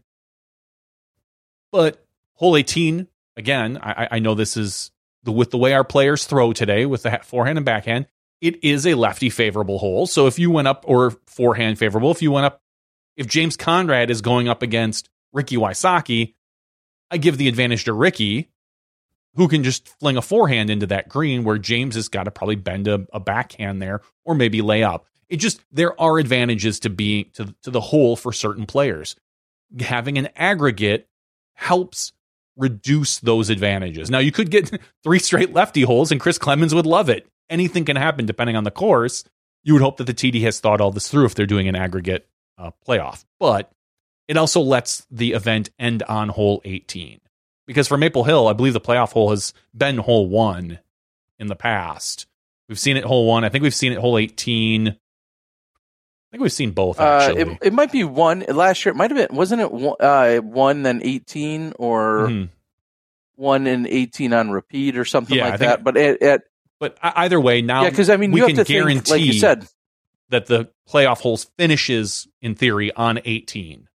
[SPEAKER 3] but hole 18, again, I, I know this is the, with the way our players throw today with the forehand and backhand, it is a lefty favorable hole. So if you went up, or forehand favorable, if you went up, if James Conrad is going up against Ricky Wysocki, I give the advantage to Ricky who can just fling a forehand into that green where James has got to probably bend a, a, backhand there or maybe lay up. It just there are advantages to being to to the whole for certain players. Having an aggregate helps reduce those advantages. Now you could get three straight lefty holes and Chris Clemons would love it. Anything can happen depending on the course. You would hope that the TD has thought all this through if they're doing an aggregate uh, playoff. But it also lets the event end on hole 18. Because for Maple Hill, I believe the playoff hole has been hole 1 in the past. We've seen it hole 1. I think we've seen it hole 18 I think we've seen both. Actually,
[SPEAKER 2] uh, it, it, might be one last year. It might have been, wasn't it? One, uh, one then eighteen or mm-hmm. one and eighteen on repeat or something yeah, like that. It, but it, it,
[SPEAKER 3] but either way, now
[SPEAKER 2] yeah, because I mean, we can guarantee think, like you said
[SPEAKER 3] that the playoff holes finishes in theory on eighteen,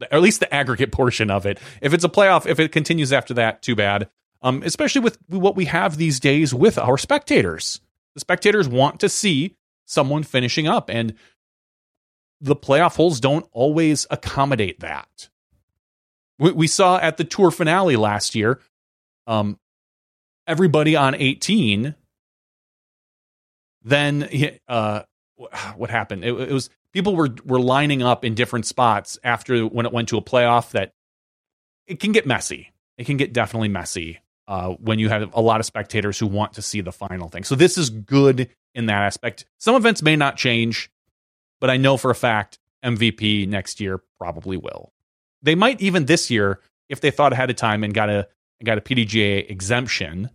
[SPEAKER 3] or at least the aggregate portion of it. If it's a playoff, if it continues after that, too bad. Um, especially with what we have these days with our spectators. The spectators want to see someone finishing up, and the playoff holes don't always accommodate that. We, we saw at the tour finale last year, um, everybody on 18, then uh, what happened? It, it was people were were lining up in different spots after when it went to a playoff that it can get messy. It can get definitely messy uh, when you have a lot of spectators who want to see the final thing. So this is good in that aspect. Some events may not change but I know for a fact MVP next year probably will. They might even this year, if they thought ahead of time and got a got a PDGA exemption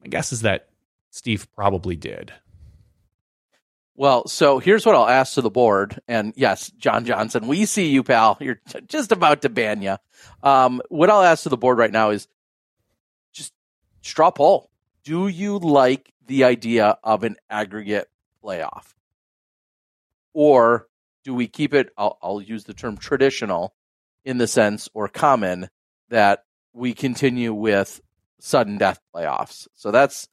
[SPEAKER 3] My guess is that Steve probably did.
[SPEAKER 2] Well, so here's what I'll ask to the board. And yes, John Johnson, we see you, pal. You're just about to ban you. Um, what I'll ask to the board right now is just straw poll. Do you like the idea of an aggregate playoff? Or do we keep it, I'll, I'll use the term traditional in the sense or common that we continue with sudden death playoffs? So that's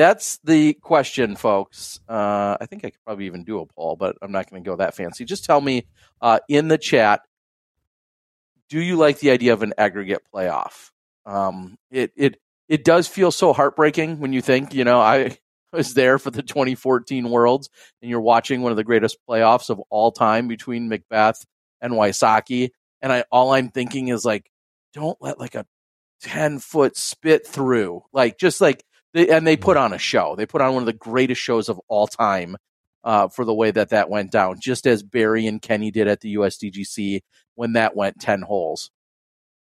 [SPEAKER 2] that's the question, folks. Uh, I think I could probably even do a poll, but I'm not going to go that fancy. Just tell me uh, in the chat do you like the idea of an aggregate playoff? Um, it it it does feel so heartbreaking when you think, you know, I was there for the 2014 Worlds, and you're watching one of the greatest playoffs of all time between McBeth and Wysocki, and I all I'm thinking is like, don't let like a 10 foot spit through, like just like they, and they put on a show. They put on one of the greatest shows of all time uh, for the way that that went down, just as Barry and Kenny did at the USDGC when that went 10 holes.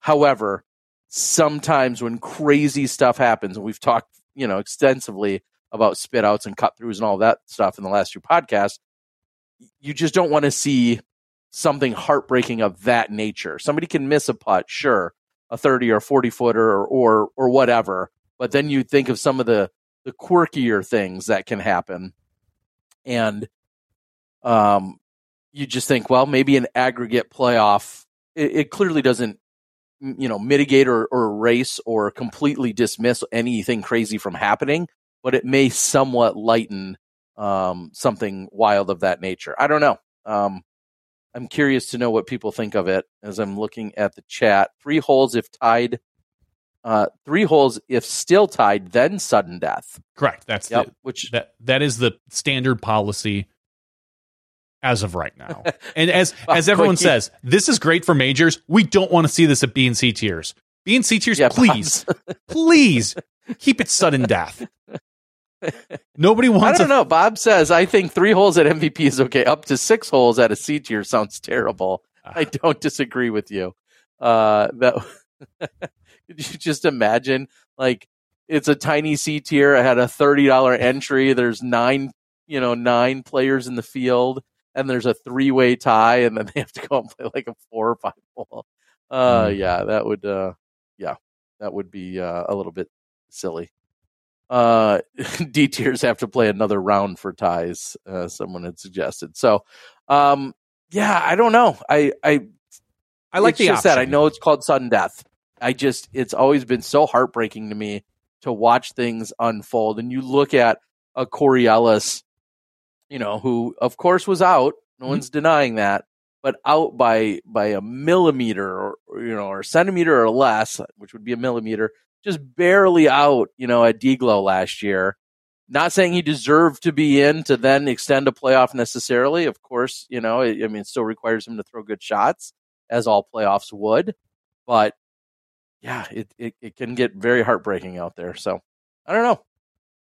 [SPEAKER 2] However, sometimes when crazy stuff happens, and we've talked, you know, extensively about spit outs and cut throughs and all that stuff in the last few podcasts, you just don't want to see something heartbreaking of that nature. Somebody can miss a putt, sure, a 30 or 40 footer or, or, or whatever, but then you think of some of the the quirkier things that can happen, and um, you just think, well, maybe an aggregate playoff. It, it clearly doesn't, you know, mitigate or, or erase or completely dismiss anything crazy from happening, but it may somewhat lighten um, something wild of that nature. I don't know. Um, I'm curious to know what people think of it as I'm looking at the chat. Three holes if tied uh, three holes if still tied, then sudden death.
[SPEAKER 3] Correct. That's yep, the, which that that is the standard policy as of right now. And as as everyone says, this is great for majors. We don't want to see this at B and C tiers. B and C tiers, yeah, please, please keep it sudden death. Nobody wants.
[SPEAKER 2] I don't a- know. Bob says I think three holes at MVP is okay. Up to six holes at a C tier sounds terrible. Uh, I don't disagree with you. Uh, that could you just imagine? Like, it's a tiny C tier. I had a thirty dollar entry. There's nine, you know, nine players in the field, and there's a three way tie, and then they have to go and play like a four or five hole. Uh, mm. yeah, that would, uh, yeah, that would be uh, a little bit silly. Uh, D tiers have to play another round for ties. Uh, someone had suggested. So, um, yeah, I don't know. I, I,
[SPEAKER 3] I like the
[SPEAKER 2] option. that. I know it's called sudden death. I just it's always been so heartbreaking to me to watch things unfold. And you look at a Corey Ellis, you know, who of course was out. No mm-hmm. one's denying that, but out by by a millimeter or, you know or a centimeter or less, which would be a millimeter, just barely out. You know, at DGLO last year. Not saying he deserved to be in to then extend a playoff necessarily. Of course, you know, I mean, it still requires him to throw good shots, as all playoffs would. But yeah, it, it, it can get very heartbreaking out there. So I don't know.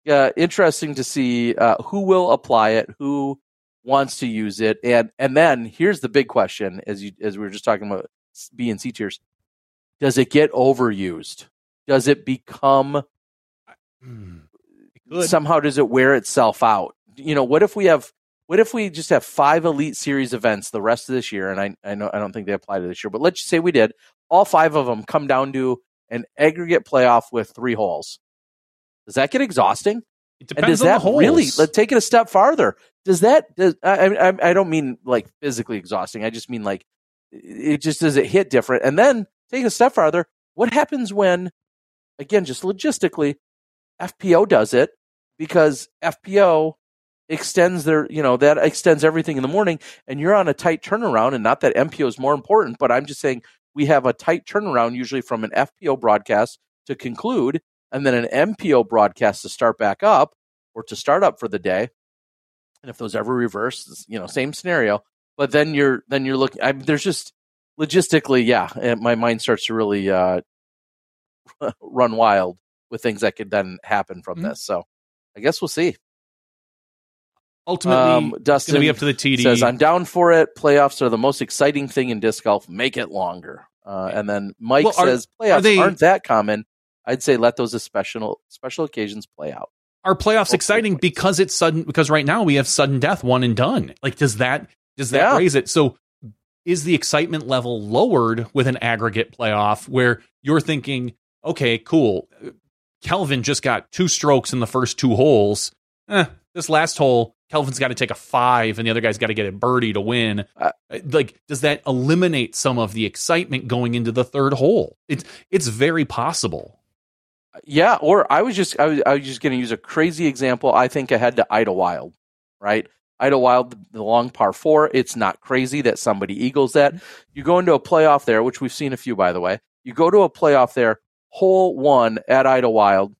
[SPEAKER 2] Yeah, interesting to see uh, who will apply it, who wants to use it, and and then here's the big question: as you as we were just talking about B and C tiers, does it get overused? Does it become hmm, somehow? Does it wear itself out? You know, what if we have what if we just have five elite series events the rest of this year? And I, I know I don't think they apply to this year, but let's just say we did all five of them come down to an aggregate playoff with three holes. Does that get exhausting?
[SPEAKER 3] It depends and does on that the holes.
[SPEAKER 2] really let's take it a step farther? Does that does I, I I don't mean like physically exhausting. I just mean like it just does it hit different. And then take a step farther. What happens when again just logistically FPO does it because FPO extends their, you know, that extends everything in the morning and you're on a tight turnaround and not that MPO is more important, but I'm just saying we have a tight turnaround usually from an FPO broadcast to conclude and then an MPO broadcast to start back up or to start up for the day. And if those ever reverse, you know, same scenario. But then you're then you're looking. I there's just logistically, yeah, my mind starts to really uh, run wild with things that could then happen from mm-hmm. this. So I guess we'll see.
[SPEAKER 3] Ultimately, um, Dustin be up to the TD.
[SPEAKER 2] Says I'm down for it. Playoffs are the most exciting thing in disc golf. Make it longer. Uh, and then Mike well, are, says playoffs are they, aren't that common. I'd say let those special special occasions play out.
[SPEAKER 3] Are playoffs
[SPEAKER 2] Hopefully
[SPEAKER 3] exciting because it's sudden? Because right now we have sudden death, one and done. Like, does that does that
[SPEAKER 2] Yeah.
[SPEAKER 3] raise it? So, is the excitement level lowered with an aggregate playoff where you're thinking, okay, cool, Kelvin just got two strokes in the first two holes. Eh, this last hole, Kelvin's got to take a five, and the other guy's got to get a birdie to win.
[SPEAKER 2] Uh,
[SPEAKER 3] like, does that eliminate some of the excitement going into the third hole? It's it's very possible.
[SPEAKER 2] Yeah, or I was just I was I was just going to use a crazy example. I think ahead to Idlewild, right? Idlewild, the long par four. It's not crazy that somebody eagles that. You go into a playoff there, which we've seen a few by the way. You go to a playoff there, hole one at Idlewild.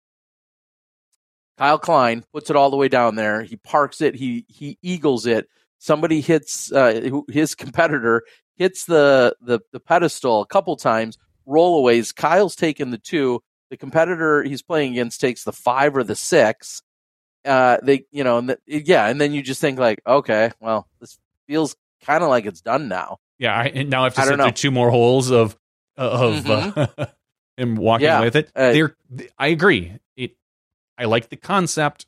[SPEAKER 2] Kyle Klein puts it all the way down there. He parks it. He he eagles it. Somebody hits uh, his competitor hits the, the the pedestal a couple times. Rollaways. Kyle's taken the two the competitor he's playing against takes the five or the six, uh, they, you know, and the, yeah, and then you just think like, okay, well, this feels kind of like it's done now.
[SPEAKER 3] Yeah, I, and now I have to
[SPEAKER 2] I
[SPEAKER 3] sit through two more holes of of uh, him walking
[SPEAKER 2] Yeah,
[SPEAKER 3] with it.
[SPEAKER 2] uh,
[SPEAKER 3] I agree. I like the concept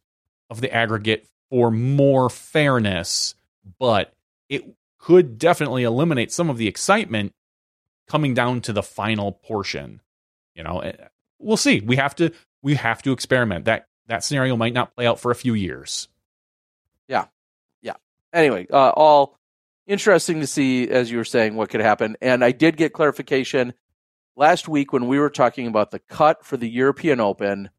[SPEAKER 3] of the aggregate for more fairness, but it could definitely eliminate some of the excitement coming down to the final portion. You know, eh, we'll see. We have to we have to experiment. That that scenario might not play out for a few years. Yeah. Yeah.
[SPEAKER 2] Anyway, uh, all interesting to see, as you were saying, what could happen. And I did get clarification last week when we were talking about the cut for the European Open.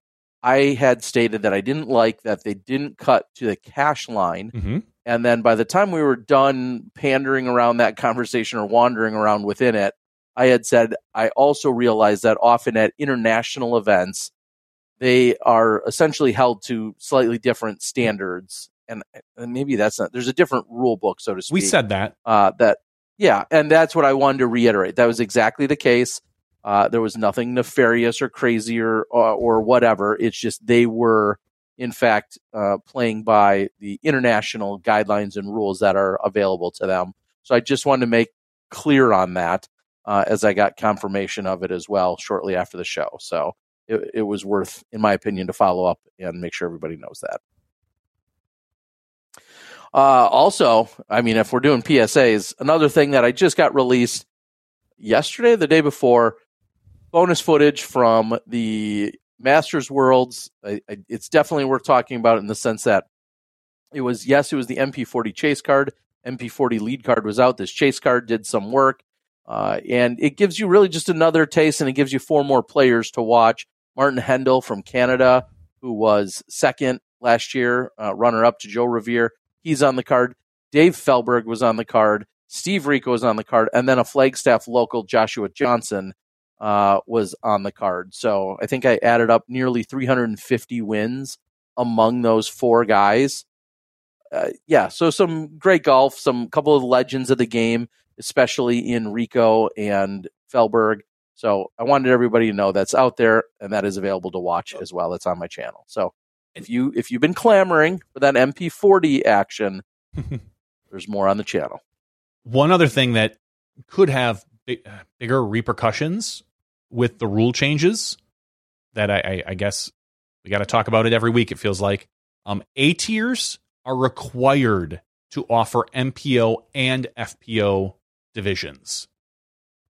[SPEAKER 2] I had stated that I didn't like that they didn't cut to the cash line.
[SPEAKER 3] Mm-hmm.
[SPEAKER 2] And then by the time we were done pandering around that conversation or wandering around within it, I had said I also realized that often at international events, they are essentially held to slightly different standards. And, and maybe that's not, there's a different rule book, so to speak.
[SPEAKER 3] We said that.
[SPEAKER 2] uh, that, yeah. And that's what I wanted to reiterate. That was exactly the case. Uh, there was nothing nefarious or crazy or, or, or whatever. It's just they were, in fact, uh, playing by the international guidelines and rules that are available to them. So I just wanted to make clear on that uh, as I got confirmation of it as well shortly after the show. So it, it was worth, in my opinion, to follow up and make sure everybody knows that. Uh, also, I mean, if we're doing PSAs, another thing that I just got released yesterday, the day before, bonus footage from the Masters Worlds. I, I, it's definitely worth talking about in the sense that it was, yes, it was the MP40 chase card. MP40 lead card was out. This chase card did some work. Uh, and it gives you really just another taste and it gives you four more players to watch. Martin Hendel from Canada, who was second last year, uh, runner up to Joe Revere. He's on the card. Dave Felberg was on the card. Steve Rico was on the card. And then a Flagstaff local, Joshua Johnson, uh, was on the card. So I think I added up nearly 350 wins among those four guys. Uh, yeah, so some great golf, some couple of legends of the game, especially in Rico and Felberg. So I wanted everybody to know that's out there and that is available to watch as well. It's on my channel. So if you if you've been clamoring for that MP40 action, there's more on the channel.
[SPEAKER 3] One other thing that could have big, bigger repercussions with the rule changes that I, I, I guess we got to talk about it every week. It feels like um, A tiers are required to offer MPO and FPO divisions,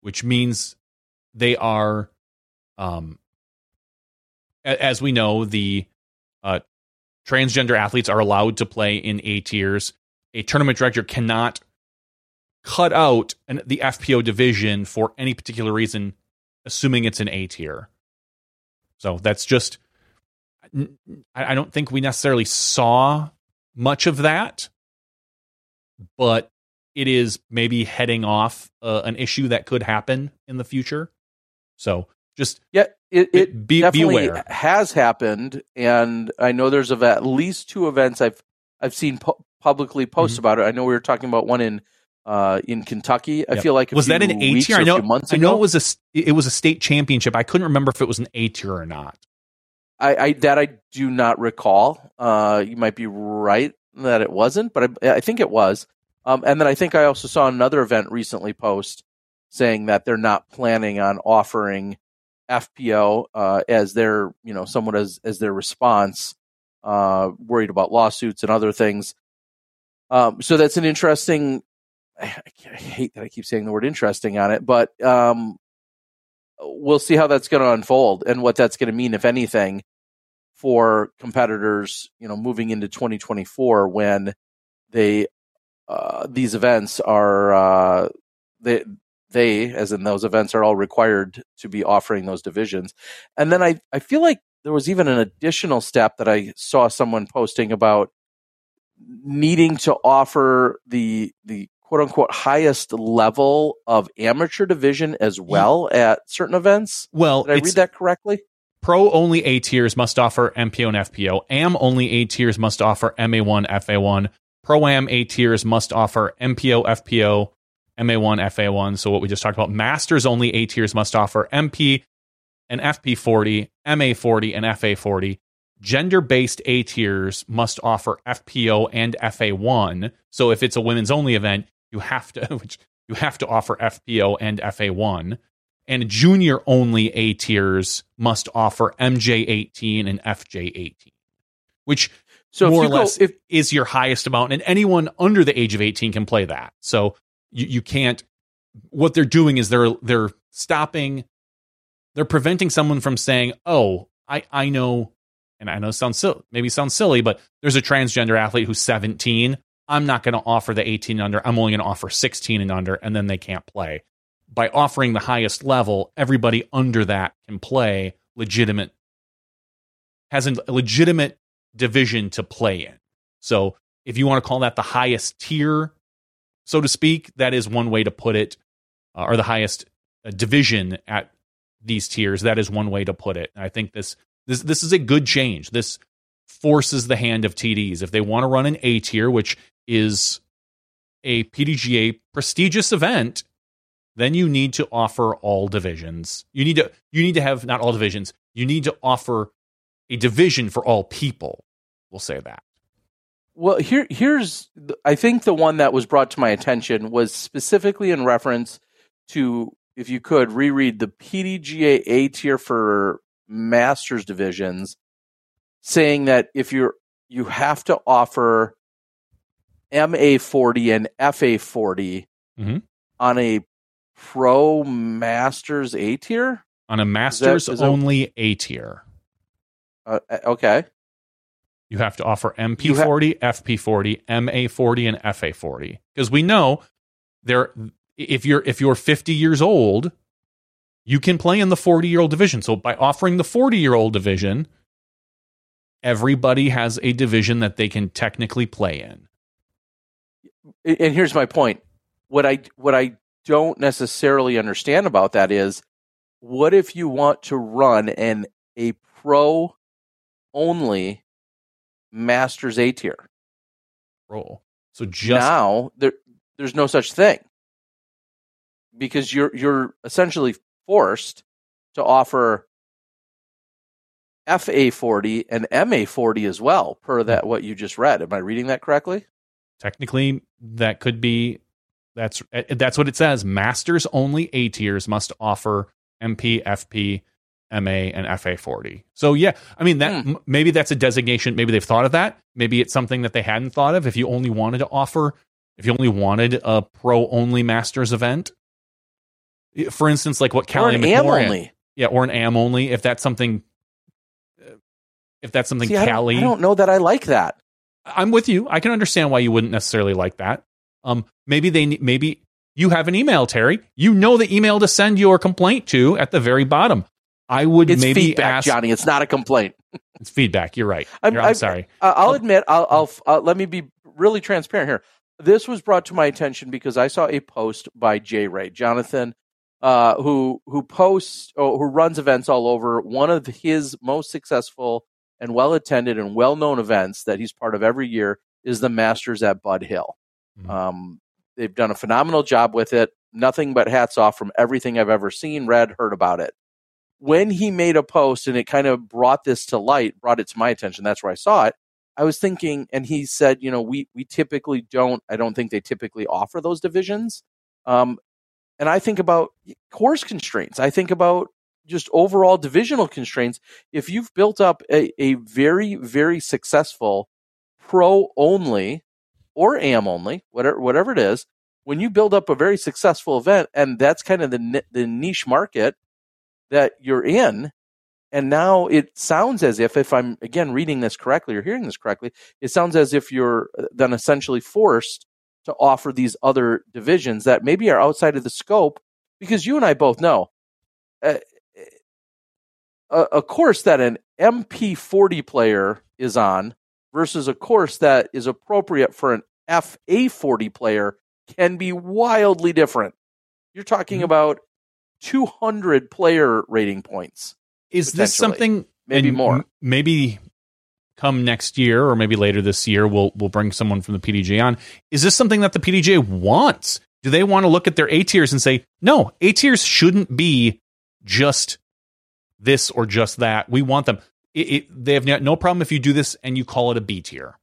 [SPEAKER 3] which means they are, um, as we know, the uh, transgender athletes are allowed to play in A tiers. A tournament director cannot cut out an, the FPO division for any particular reason, assuming it's an A tier. So that's just. I I don't think we necessarily saw much of that, but it is maybe heading off uh, an issue that could happen in the future. So just
[SPEAKER 2] Yeah, it, it
[SPEAKER 3] be, be
[SPEAKER 2] definitely
[SPEAKER 3] aware.
[SPEAKER 2] has happened, and I know there's of at least two events I've I've seen pu- publicly post
[SPEAKER 3] Mhm.
[SPEAKER 2] about it. I know we were talking about one in uh, in Kentucky. I
[SPEAKER 3] Yep.
[SPEAKER 2] feel like
[SPEAKER 3] was that an A tier? I
[SPEAKER 2] a
[SPEAKER 3] know.
[SPEAKER 2] few months
[SPEAKER 3] I
[SPEAKER 2] ago.
[SPEAKER 3] know it was a it was a state championship. I couldn't remember if it was an A tier or not.
[SPEAKER 2] I, I that I do not recall. Uh, you might be right that it wasn't, but I, I think it was. Um, and then I think I also saw another event recently post saying that they're not planning on offering FPO uh, as their you know somewhat as as their response, uh, worried about lawsuits and other things. Um, so that's an interesting. I, I, hate that I keep saying the word interesting on it, but um, we'll see how that's going to unfold and what that's going to mean, if anything, for competitors. You know, moving into 2024 when they uh, these events are uh, they they as in those events are all required to be offering those divisions, and then I I feel like there was even an additional step that I saw someone posting about needing to offer the the quote unquote highest level of amateur division as well at certain events.
[SPEAKER 3] Well,
[SPEAKER 2] did I read that correctly?
[SPEAKER 3] Pro only A tiers must offer MPO and FPO. AM only A tiers must offer MA1, FA1. Pro Am A tiers must offer MPO, FPO, MA1, FA1. So what we just talked about. Masters only A tiers must offer MP and FP40, MA40, and FA40 gender based A tiers must offer FPO and FA1. So if it's a women's only event, you have to which you have to offer FPO and FA1. And junior only A tiers must offer MJ18 and FJ18, which so more or less go, if, is your highest amount. And anyone under the age of 18 can play that. So you, you can't. What they're doing is they're they're stopping. They're preventing someone from saying, "Oh, I I know and I know sounds silly, maybe sounds silly, but there's a transgender athlete who's 17. I'm not going to offer the 18 and under. I'm only going to offer 16 and under, and then they can't play. By offering the highest level, everybody under that can play legitimate, has a legitimate division to play in. So if you want to call that the highest tier, so to speak, that is one way to put it, uh, or the highest uh, division at these tiers. That is one way to put it. And I think this this this is a good change. This forces the hand of TDs if they want to run an A tier, which is a PDGA prestigious event. Then you need to offer all divisions. You need to you need to have not all divisions. You need to offer a division for all people. We'll say that.
[SPEAKER 2] Well, here here's I think the one that was brought to my attention was specifically in reference to if you could reread the PDGA A tier for masters divisions saying that if you're you have to offer MA40 and FA40
[SPEAKER 3] mm-hmm.
[SPEAKER 2] on a pro masters A tier
[SPEAKER 3] on a masters is that, is only A tier.
[SPEAKER 2] Uh, uh, okay.
[SPEAKER 3] You have to offer MP40, ha- FP40, MA40 and FA40 because we know there if you're if you're 50 years old you can play in the 40 year old division. So by offering the 40 year old division, everybody has a division that they can technically play in.
[SPEAKER 2] And here's my point. What I what I don't necessarily understand about that is what if you want to run an a pro only masters A tier?
[SPEAKER 3] Roll. So just
[SPEAKER 2] now there there's no such thing. Because you're you're essentially forced to offer FA40 and MA40 as well, per that what you just read. Am I reading that correctly?
[SPEAKER 3] Technically, that could be that's that's what it says. Masters only A tiers must offer MP, FP, MA, and FA40. So yeah, I mean that hmm. maybe that's a designation. Maybe they've thought of that. Maybe it's something that they hadn't thought of. If you only wanted to offer, if you only wanted a pro only Masters event, for instance, like what Callie
[SPEAKER 2] or am only.
[SPEAKER 3] Yeah, or an am only. If that's something, uh, if that's something
[SPEAKER 2] See,
[SPEAKER 3] Callie,
[SPEAKER 2] I don't, I don't know that I like that.
[SPEAKER 3] I'm with you. I can understand why you wouldn't necessarily like that. Um, maybe they, maybe you have an email, Terry. You know the email to send your complaint to at the very bottom. I would
[SPEAKER 2] it's
[SPEAKER 3] maybe
[SPEAKER 2] feedback,
[SPEAKER 3] ask,
[SPEAKER 2] Johnny. It's not a complaint.
[SPEAKER 3] it's feedback. You're right. I'm, You're, I'm, I'm sorry.
[SPEAKER 2] I'll admit. I'll, I'll, I'll let me be really transparent here. This was brought to my attention because I saw a post by J Ray Jonathan uh, who who posts or who runs events all over. One of his most successful and well attended and well known events that he's part of every year is the Masters at Bud Hill. Mm-hmm. Um, they've done a phenomenal job with it. Nothing but hats off from everything I've ever seen, read, heard about it. When he made a post and it kind of brought this to light, brought it to my attention, that's where I saw it. I was thinking, and he said, you know, we we typically don't. I don't think they typically offer those divisions. Um, and I think about course constraints. I think about just overall divisional constraints, if you've built up a, a very, very successful pro only or am only, whatever, whatever it is, when you build up a very successful event and that's kind of the, the niche market that you're in, and now it sounds as if, if I'm again reading this correctly or hearing this correctly, it sounds as if you're uh, then essentially forced to offer these other divisions that maybe are outside of the scope because you and I both know uh, a, a course that an MP40 player is on versus a course that is appropriate for an FA40 player can be wildly different. You're talking mm-hmm. about 200 player rating points.
[SPEAKER 3] Is this something
[SPEAKER 2] maybe more?
[SPEAKER 3] Maybe come next year or maybe later this year we'll we'll bring someone from the PDGA on. Is this something that the PDGA wants? Do they want to look at their A tiers and say, "No, A tiers shouldn't be just this or just that. We want them. It, it, they have no problem if you do this and you call it a B tier.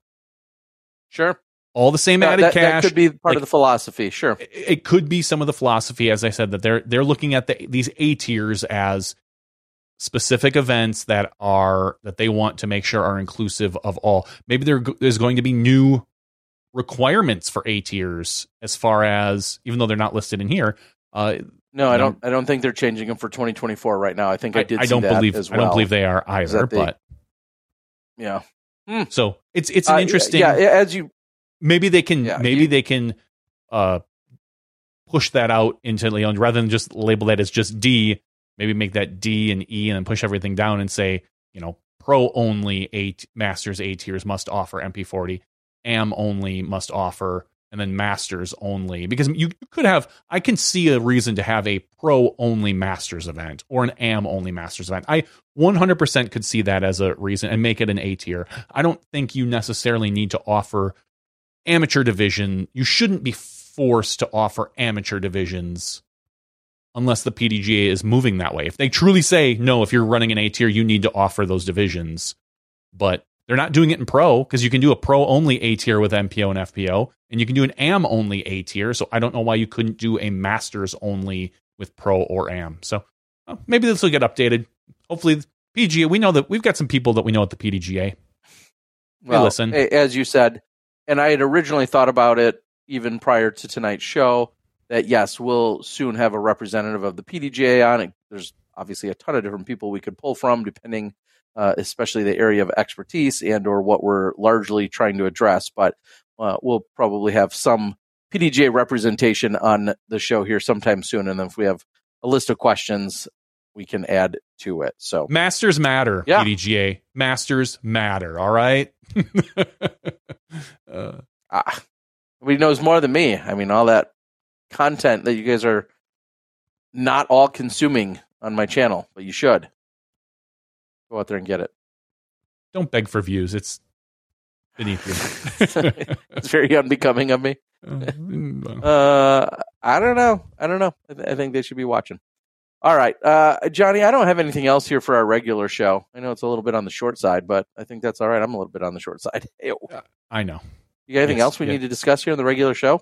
[SPEAKER 2] Sure.
[SPEAKER 3] All the same added
[SPEAKER 2] that,
[SPEAKER 3] cash.
[SPEAKER 2] That could be part like, of the philosophy. Sure.
[SPEAKER 3] It, it, could be some of the philosophy, as I said, that they're they're looking at the, these A tiers as specific events that are that they want to make sure are inclusive of all. Maybe there is going to be new requirements for A tiers as far as even though they're not listed in here. Uh,
[SPEAKER 2] no, I don't. I don't think they're changing them for 2024 right now. I think I, I did.
[SPEAKER 3] I, don't believe. Well. I don't believe they are either. They, but
[SPEAKER 2] yeah.
[SPEAKER 3] Hmm. So it's it's an interesting.
[SPEAKER 2] Uh, yeah, as you
[SPEAKER 3] maybe they can yeah, maybe you, they can uh push that out into know rather than just label that as just D. Maybe make that D and E and then push everything down and say you know pro only eight masters A tiers must offer MP40. Am only must offer and then masters only. Because you could have i can see a reason to have a pro only masters event or an am only masters event. I 100% could see that as a reason and make it an a tier. I don't think you necessarily need to offer amateur division. You shouldn't be forced to offer amateur divisions unless the pdga is moving that way. If they truly say no if you're running an a tier you need to offer those divisions. But they're not doing it in pro because you can do a pro only A tier with MPO and FPO, and you can do an AM only A tier. So I don't know why you couldn't do a masters only with pro or AM. So well, maybe this will get updated. Hopefully, PGA. We know that we've got some people that we know at the PDGA.
[SPEAKER 2] Well,
[SPEAKER 3] listen,
[SPEAKER 2] as you said, and I had originally thought about it even prior to tonight's show that yes, we'll soon have a representative of the PDGA on. There's obviously a ton of different people we could pull from depending uh, especially the area of expertise and or what we're largely trying to address. But uh, we'll probably have some PDGA representation on the show here sometime soon, and then if we have a list of questions, we can add to it. So
[SPEAKER 3] masters matter, yeah. PDGA masters matter. All right.
[SPEAKER 2] uh, ah, he knows more than me. I mean, all that content that you guys are not all consuming on my channel, but you should. Go out there and get it.
[SPEAKER 3] Don't beg for views. It's beneath
[SPEAKER 2] you. it's very unbecoming of me. uh, I don't know. I don't know. I, th- I, think they should be watching. All right, uh, Johnny. I don't have anything else here for our regular show. I know it's a little bit on the short side, but I think that's all right. I'm a little bit on the short side.
[SPEAKER 3] I know.
[SPEAKER 2] You got anything yes, else we need to discuss here in the regular show?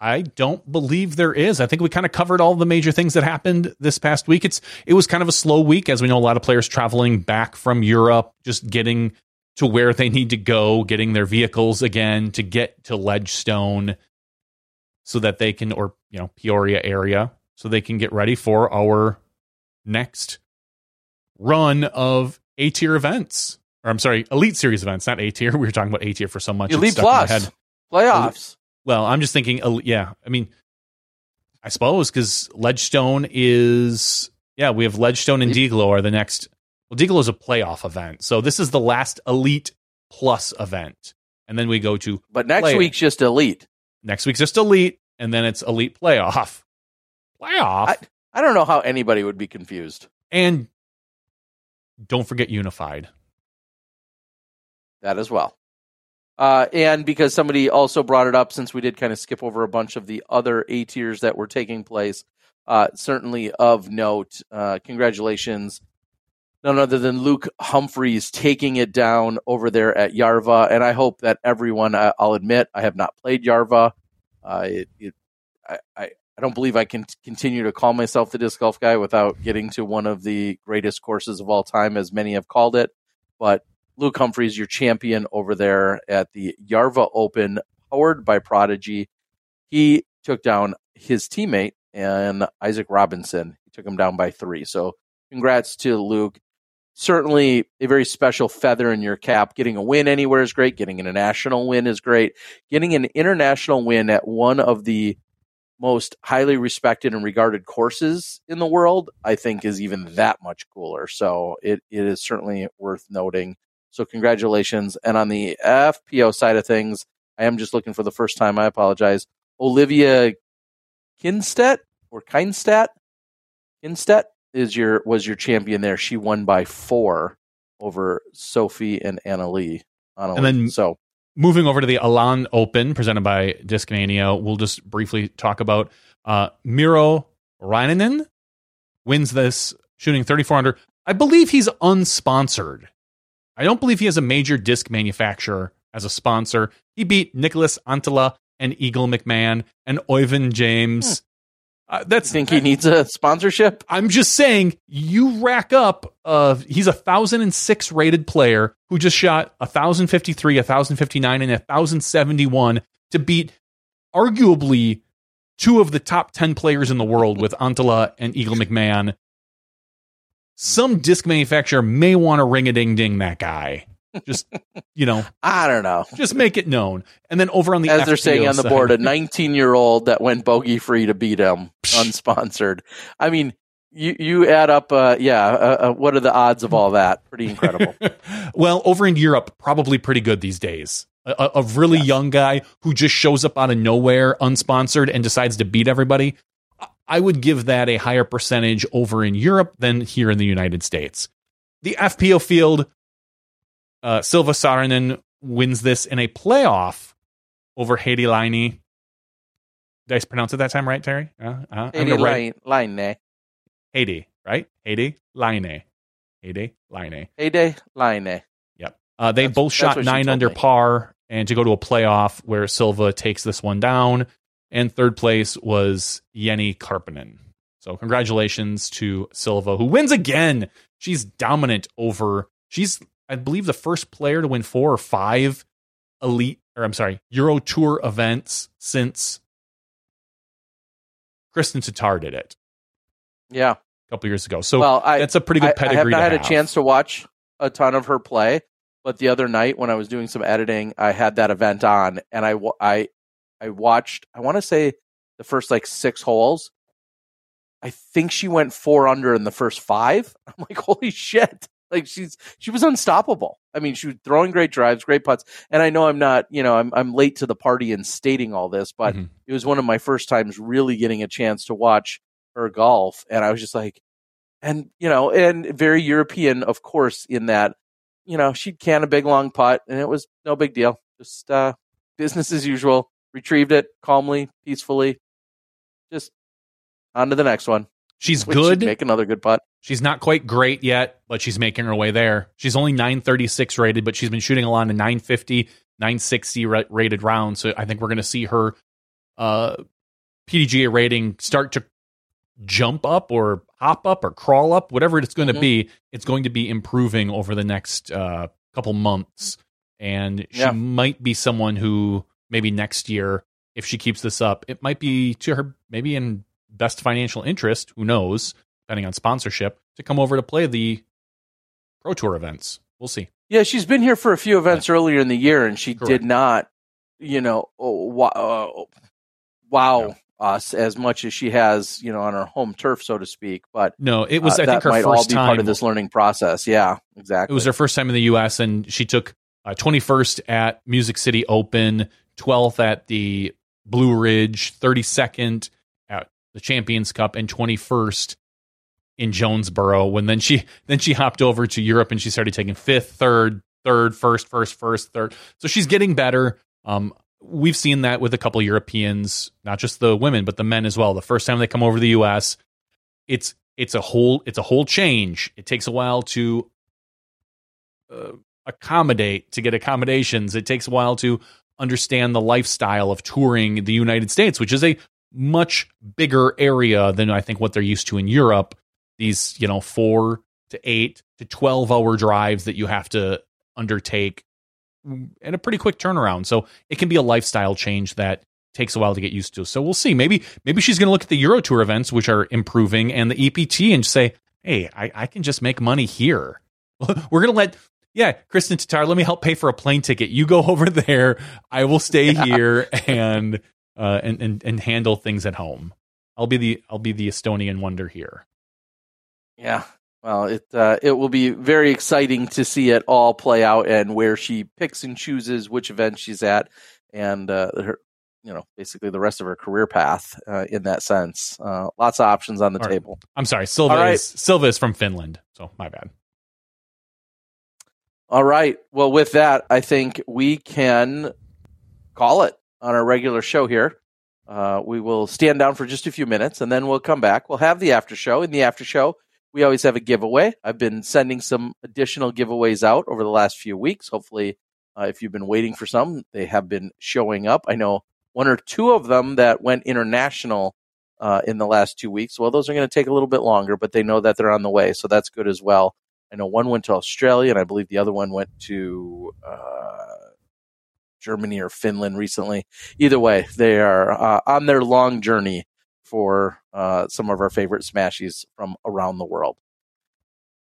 [SPEAKER 3] I don't believe there is. I think we kind of covered all the major things that happened this past week. It's it was kind of a slow week, as we know. A lot of players traveling back from Europe, just getting to where they need to go, getting their vehicles again to get to Ledgestone, so that they can, or you know, Peoria area, so they can get ready for our next run of A tier events. Or I'm sorry, Elite Series events, not A tier. We were talking about A tier for so much.
[SPEAKER 2] Elite Plus playoffs.
[SPEAKER 3] Well, I'm just thinking, uh, yeah, I mean, I suppose because Ledgestone is, yeah, we have Ledgestone and Deglo are the next. Well, Deglo is a playoff event, so this is the last Elite Plus event, and then we go to.
[SPEAKER 2] But next week's just Elite.
[SPEAKER 3] Next week's just Elite, and then it's Elite Playoff. Playoff.
[SPEAKER 2] I, I don't know how anybody would be confused.
[SPEAKER 3] And don't forget Unified.
[SPEAKER 2] That as well. Uh, and because somebody also brought it up, since we did kind of skip over a bunch of the other A tiers that were taking place, uh, certainly of note, uh, congratulations, none other than Luke Humphries taking it down over there at Järva. And I hope that everyone, I, will admit, I have not played Järva. Uh, it, it, I, I, I don't believe I can continue to call myself the disc golf guy without getting to one of the greatest courses of all time, as many have called it. But Luke Humphries, your champion over there at the Järva Open, powered by Prodigy. He took down his teammate and Isaac Robinson. He took him down by three. So congrats to Luke. Certainly a very special feather in your cap. Getting a win anywhere is great. Getting an international win is great. Getting an international win at one of the most highly respected and regarded courses in the world, I think is even that much cooler. So it, it is certainly worth noting. So congratulations. And on the FPO side of things, I am just looking for the first time. I apologize. Olivia Kinstedt or Kinstedt, Kinstedt is your was your champion there. She won by four over Sophie and Anna Lee.
[SPEAKER 3] And then
[SPEAKER 2] so
[SPEAKER 3] moving over to the Elan Open presented by Discmania, we'll just briefly talk about uh, Miro Rainen wins this shooting 34 under. I believe he's unsponsored. I don't believe he has a major disc manufacturer as a sponsor. He beat Nicholas Anttila and Eagle McMahon and Oyvind James. Hmm.
[SPEAKER 2] Uh, that's think he needs a sponsorship.
[SPEAKER 3] I'm just saying, you rack up. Uh, he's a thousand and six rated player who just shot a thousand fifty three, a thousand fifty nine, and a thousand seventy one to beat arguably two of the top ten players in the world with Anttila and Eagle McMahon. Some disc manufacturer may want to ring a ding ding that guy. Just you know,
[SPEAKER 2] I don't know.
[SPEAKER 3] Just make it known. And then over on the
[SPEAKER 2] as
[SPEAKER 3] FPO
[SPEAKER 2] they're saying on the
[SPEAKER 3] side,
[SPEAKER 2] board, a 19 year old that went bogey free to beat him, unsponsored. I mean, you you add up, uh, yeah. Uh, uh, what are the odds of all that? Pretty incredible.
[SPEAKER 3] well, over in Europe, probably pretty good these days. A, a really yes. young guy who just shows up out of nowhere, unsponsored, and decides to beat everybody. I would give that a higher percentage over in Europe than here in the United States. The FPO field, uh, Silva Saarinen wins this in a playoff over Heidi Liney. Did I pronounce it that time right, Terry? Uh,
[SPEAKER 2] uh, Heidi Laine. Laine.
[SPEAKER 3] Heidi, right? Heidi Laine. Heidi Laine.
[SPEAKER 2] Heidi Laine.
[SPEAKER 3] Yep. Uh, they that's, both shot nine under me. par and to go to a playoff where Silva takes this one down. And third place was Jenny Karppinen. So congratulations to Silva, who wins again. She's dominant over. She's I believe the first player to win four or five elite, or I'm sorry, Euro Tour events since Kristin Tattar did it.
[SPEAKER 2] Yeah, a
[SPEAKER 3] couple years ago. So well, I, that's a pretty good pedigree.
[SPEAKER 2] I have not had
[SPEAKER 3] have.
[SPEAKER 2] a chance to watch a ton of her play, but the other night when I was doing some editing, I had that event on, and I I I watched. I want to say the first like six holes. I think she went four under in the first five. I'm like, holy shit! Like she's she was unstoppable. I mean, she was throwing great drives, great putts. And I know I'm not, you know, I'm I'm late to the party in stating all this, but mm-hmm. it was one of my first times really getting a chance to watch her golf, and I was just like, and you know, and very European, of course, in that, you know, she'd can a big long putt, and it was no big deal, just uh, business as usual. Retrieved it calmly, peacefully, just on to the next one.
[SPEAKER 3] She's good.
[SPEAKER 2] Make another good putt.
[SPEAKER 3] She's not quite great yet, but she's making her way there. She's only 936 rated, but she's been shooting a lot of 950, 960 rated rounds. So I think we're going to see her uh, PDGA rating start to jump up or hop up or crawl up, whatever it's going mm-hmm. to be. It's going to be improving over the next uh, couple months. And she yeah. might be someone who maybe next year, if she keeps this up, it might be to her maybe in best financial interest. Who knows? depending on sponsorship, to come over to play the Pro Tour events. We'll see.
[SPEAKER 2] Yeah, she's been here for a few events yeah. earlier in the year, and she Correct. did not, you know, wow, uh, wow yeah. us as much as she has, you know, on her home turf, so to speak. But
[SPEAKER 3] no, it was uh, I think her might first all be time
[SPEAKER 2] part of this learning process. Yeah, exactly.
[SPEAKER 3] It was her first time in the U.S. and she took twenty uh, first at Music City Open, twelfth at the Blue Ridge, thirty second at the Champions Cup, and twenty first in Jonesboro when then she then she hopped over to Europe and she started taking fifth, third, third, first, first, first, third. So she's getting better. Um, we've seen that with a couple Europeans, not just the women but the men as well. The first time they come over to the U.S., it's it's a whole it's a whole change. It takes a while to uh, accommodate to get accommodations. It takes a while to understand the lifestyle of touring the United States, which is a much bigger area than I think what they're used to in Europe. These, you know, four to eight to 12 hour drives that you have to undertake in a pretty quick turnaround. So it can be a lifestyle change that takes a while to get used to. So we'll see. Maybe maybe she's going to look at the Euro Tour events, which are improving, and the EPT, and say, "Hey, I, I can just make money here." We're going to let yeah, Kristin Tattar, let me help pay for a plane ticket. You go over there. I will stay yeah. here and uh, and and and handle things at home. I'll be the I'll be the Estonian wonder here.
[SPEAKER 2] Yeah. Well, it uh, it will be very exciting to see it all play out and where she picks and chooses which event she's at, and uh, her, you know, basically the rest of her career path uh, in that sense. Uh, lots of options on the all table.
[SPEAKER 3] Right. I'm sorry, Silva right. is Silva is from Finland, so my bad.
[SPEAKER 2] All right. Well, with that, I think we can call it on our regular show here. Uh, we will stand down for just a few minutes and then we'll come back. We'll have the after show. In the after show, we always have a giveaway. I've been sending some additional giveaways out over the last few weeks. Hopefully, uh, if you've been waiting for some, they have been showing up. I know one or two of them that went international uh, in the last two weeks. Well, those are going to take a little bit longer, but they know that they're on the way. So that's good as well. I know one went to Australia, and I believe the other one went to uh, Germany or Finland recently. Either way, they are uh, on their long journey for uh, some of our favorite smashies from around the world.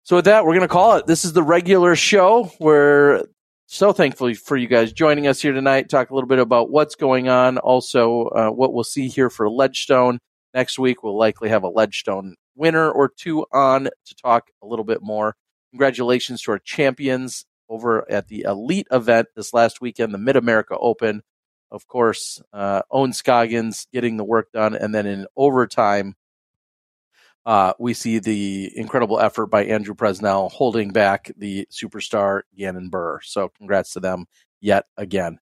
[SPEAKER 2] So with that, we're going to call it. This is the regular show. We're so thankful for you guys joining us here tonight. Talk a little bit about what's going on. Also, uh, what we'll see here for Ledgestone next week. We'll likely have a Ledgestone winner or two on to talk a little bit more. Congratulations to our champions over at the elite event this last weekend, the Mid America Open. Of course, uh, Ohn Scoggins getting the work done. And then in overtime, uh, we see the incredible effort by Andrew Presnell holding back the superstar Gannon Buhr. So congrats to them yet again.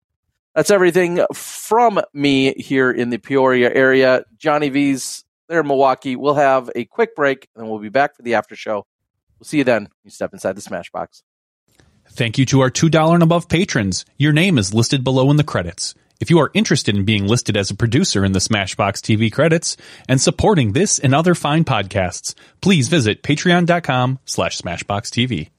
[SPEAKER 2] That's everything from me here in the Peoria area. Johnny V's there in Milwaukee. We'll have a quick break and we'll be back for the after show. We'll see you then. You step inside the Smashboxx.
[SPEAKER 3] Thank you to our $2 and above patrons. Your name is listed below in the credits. If you are interested in being listed as a producer in the Smashboxx TV credits and supporting this and other fine podcasts, please visit patreon.com slash smashboxtv.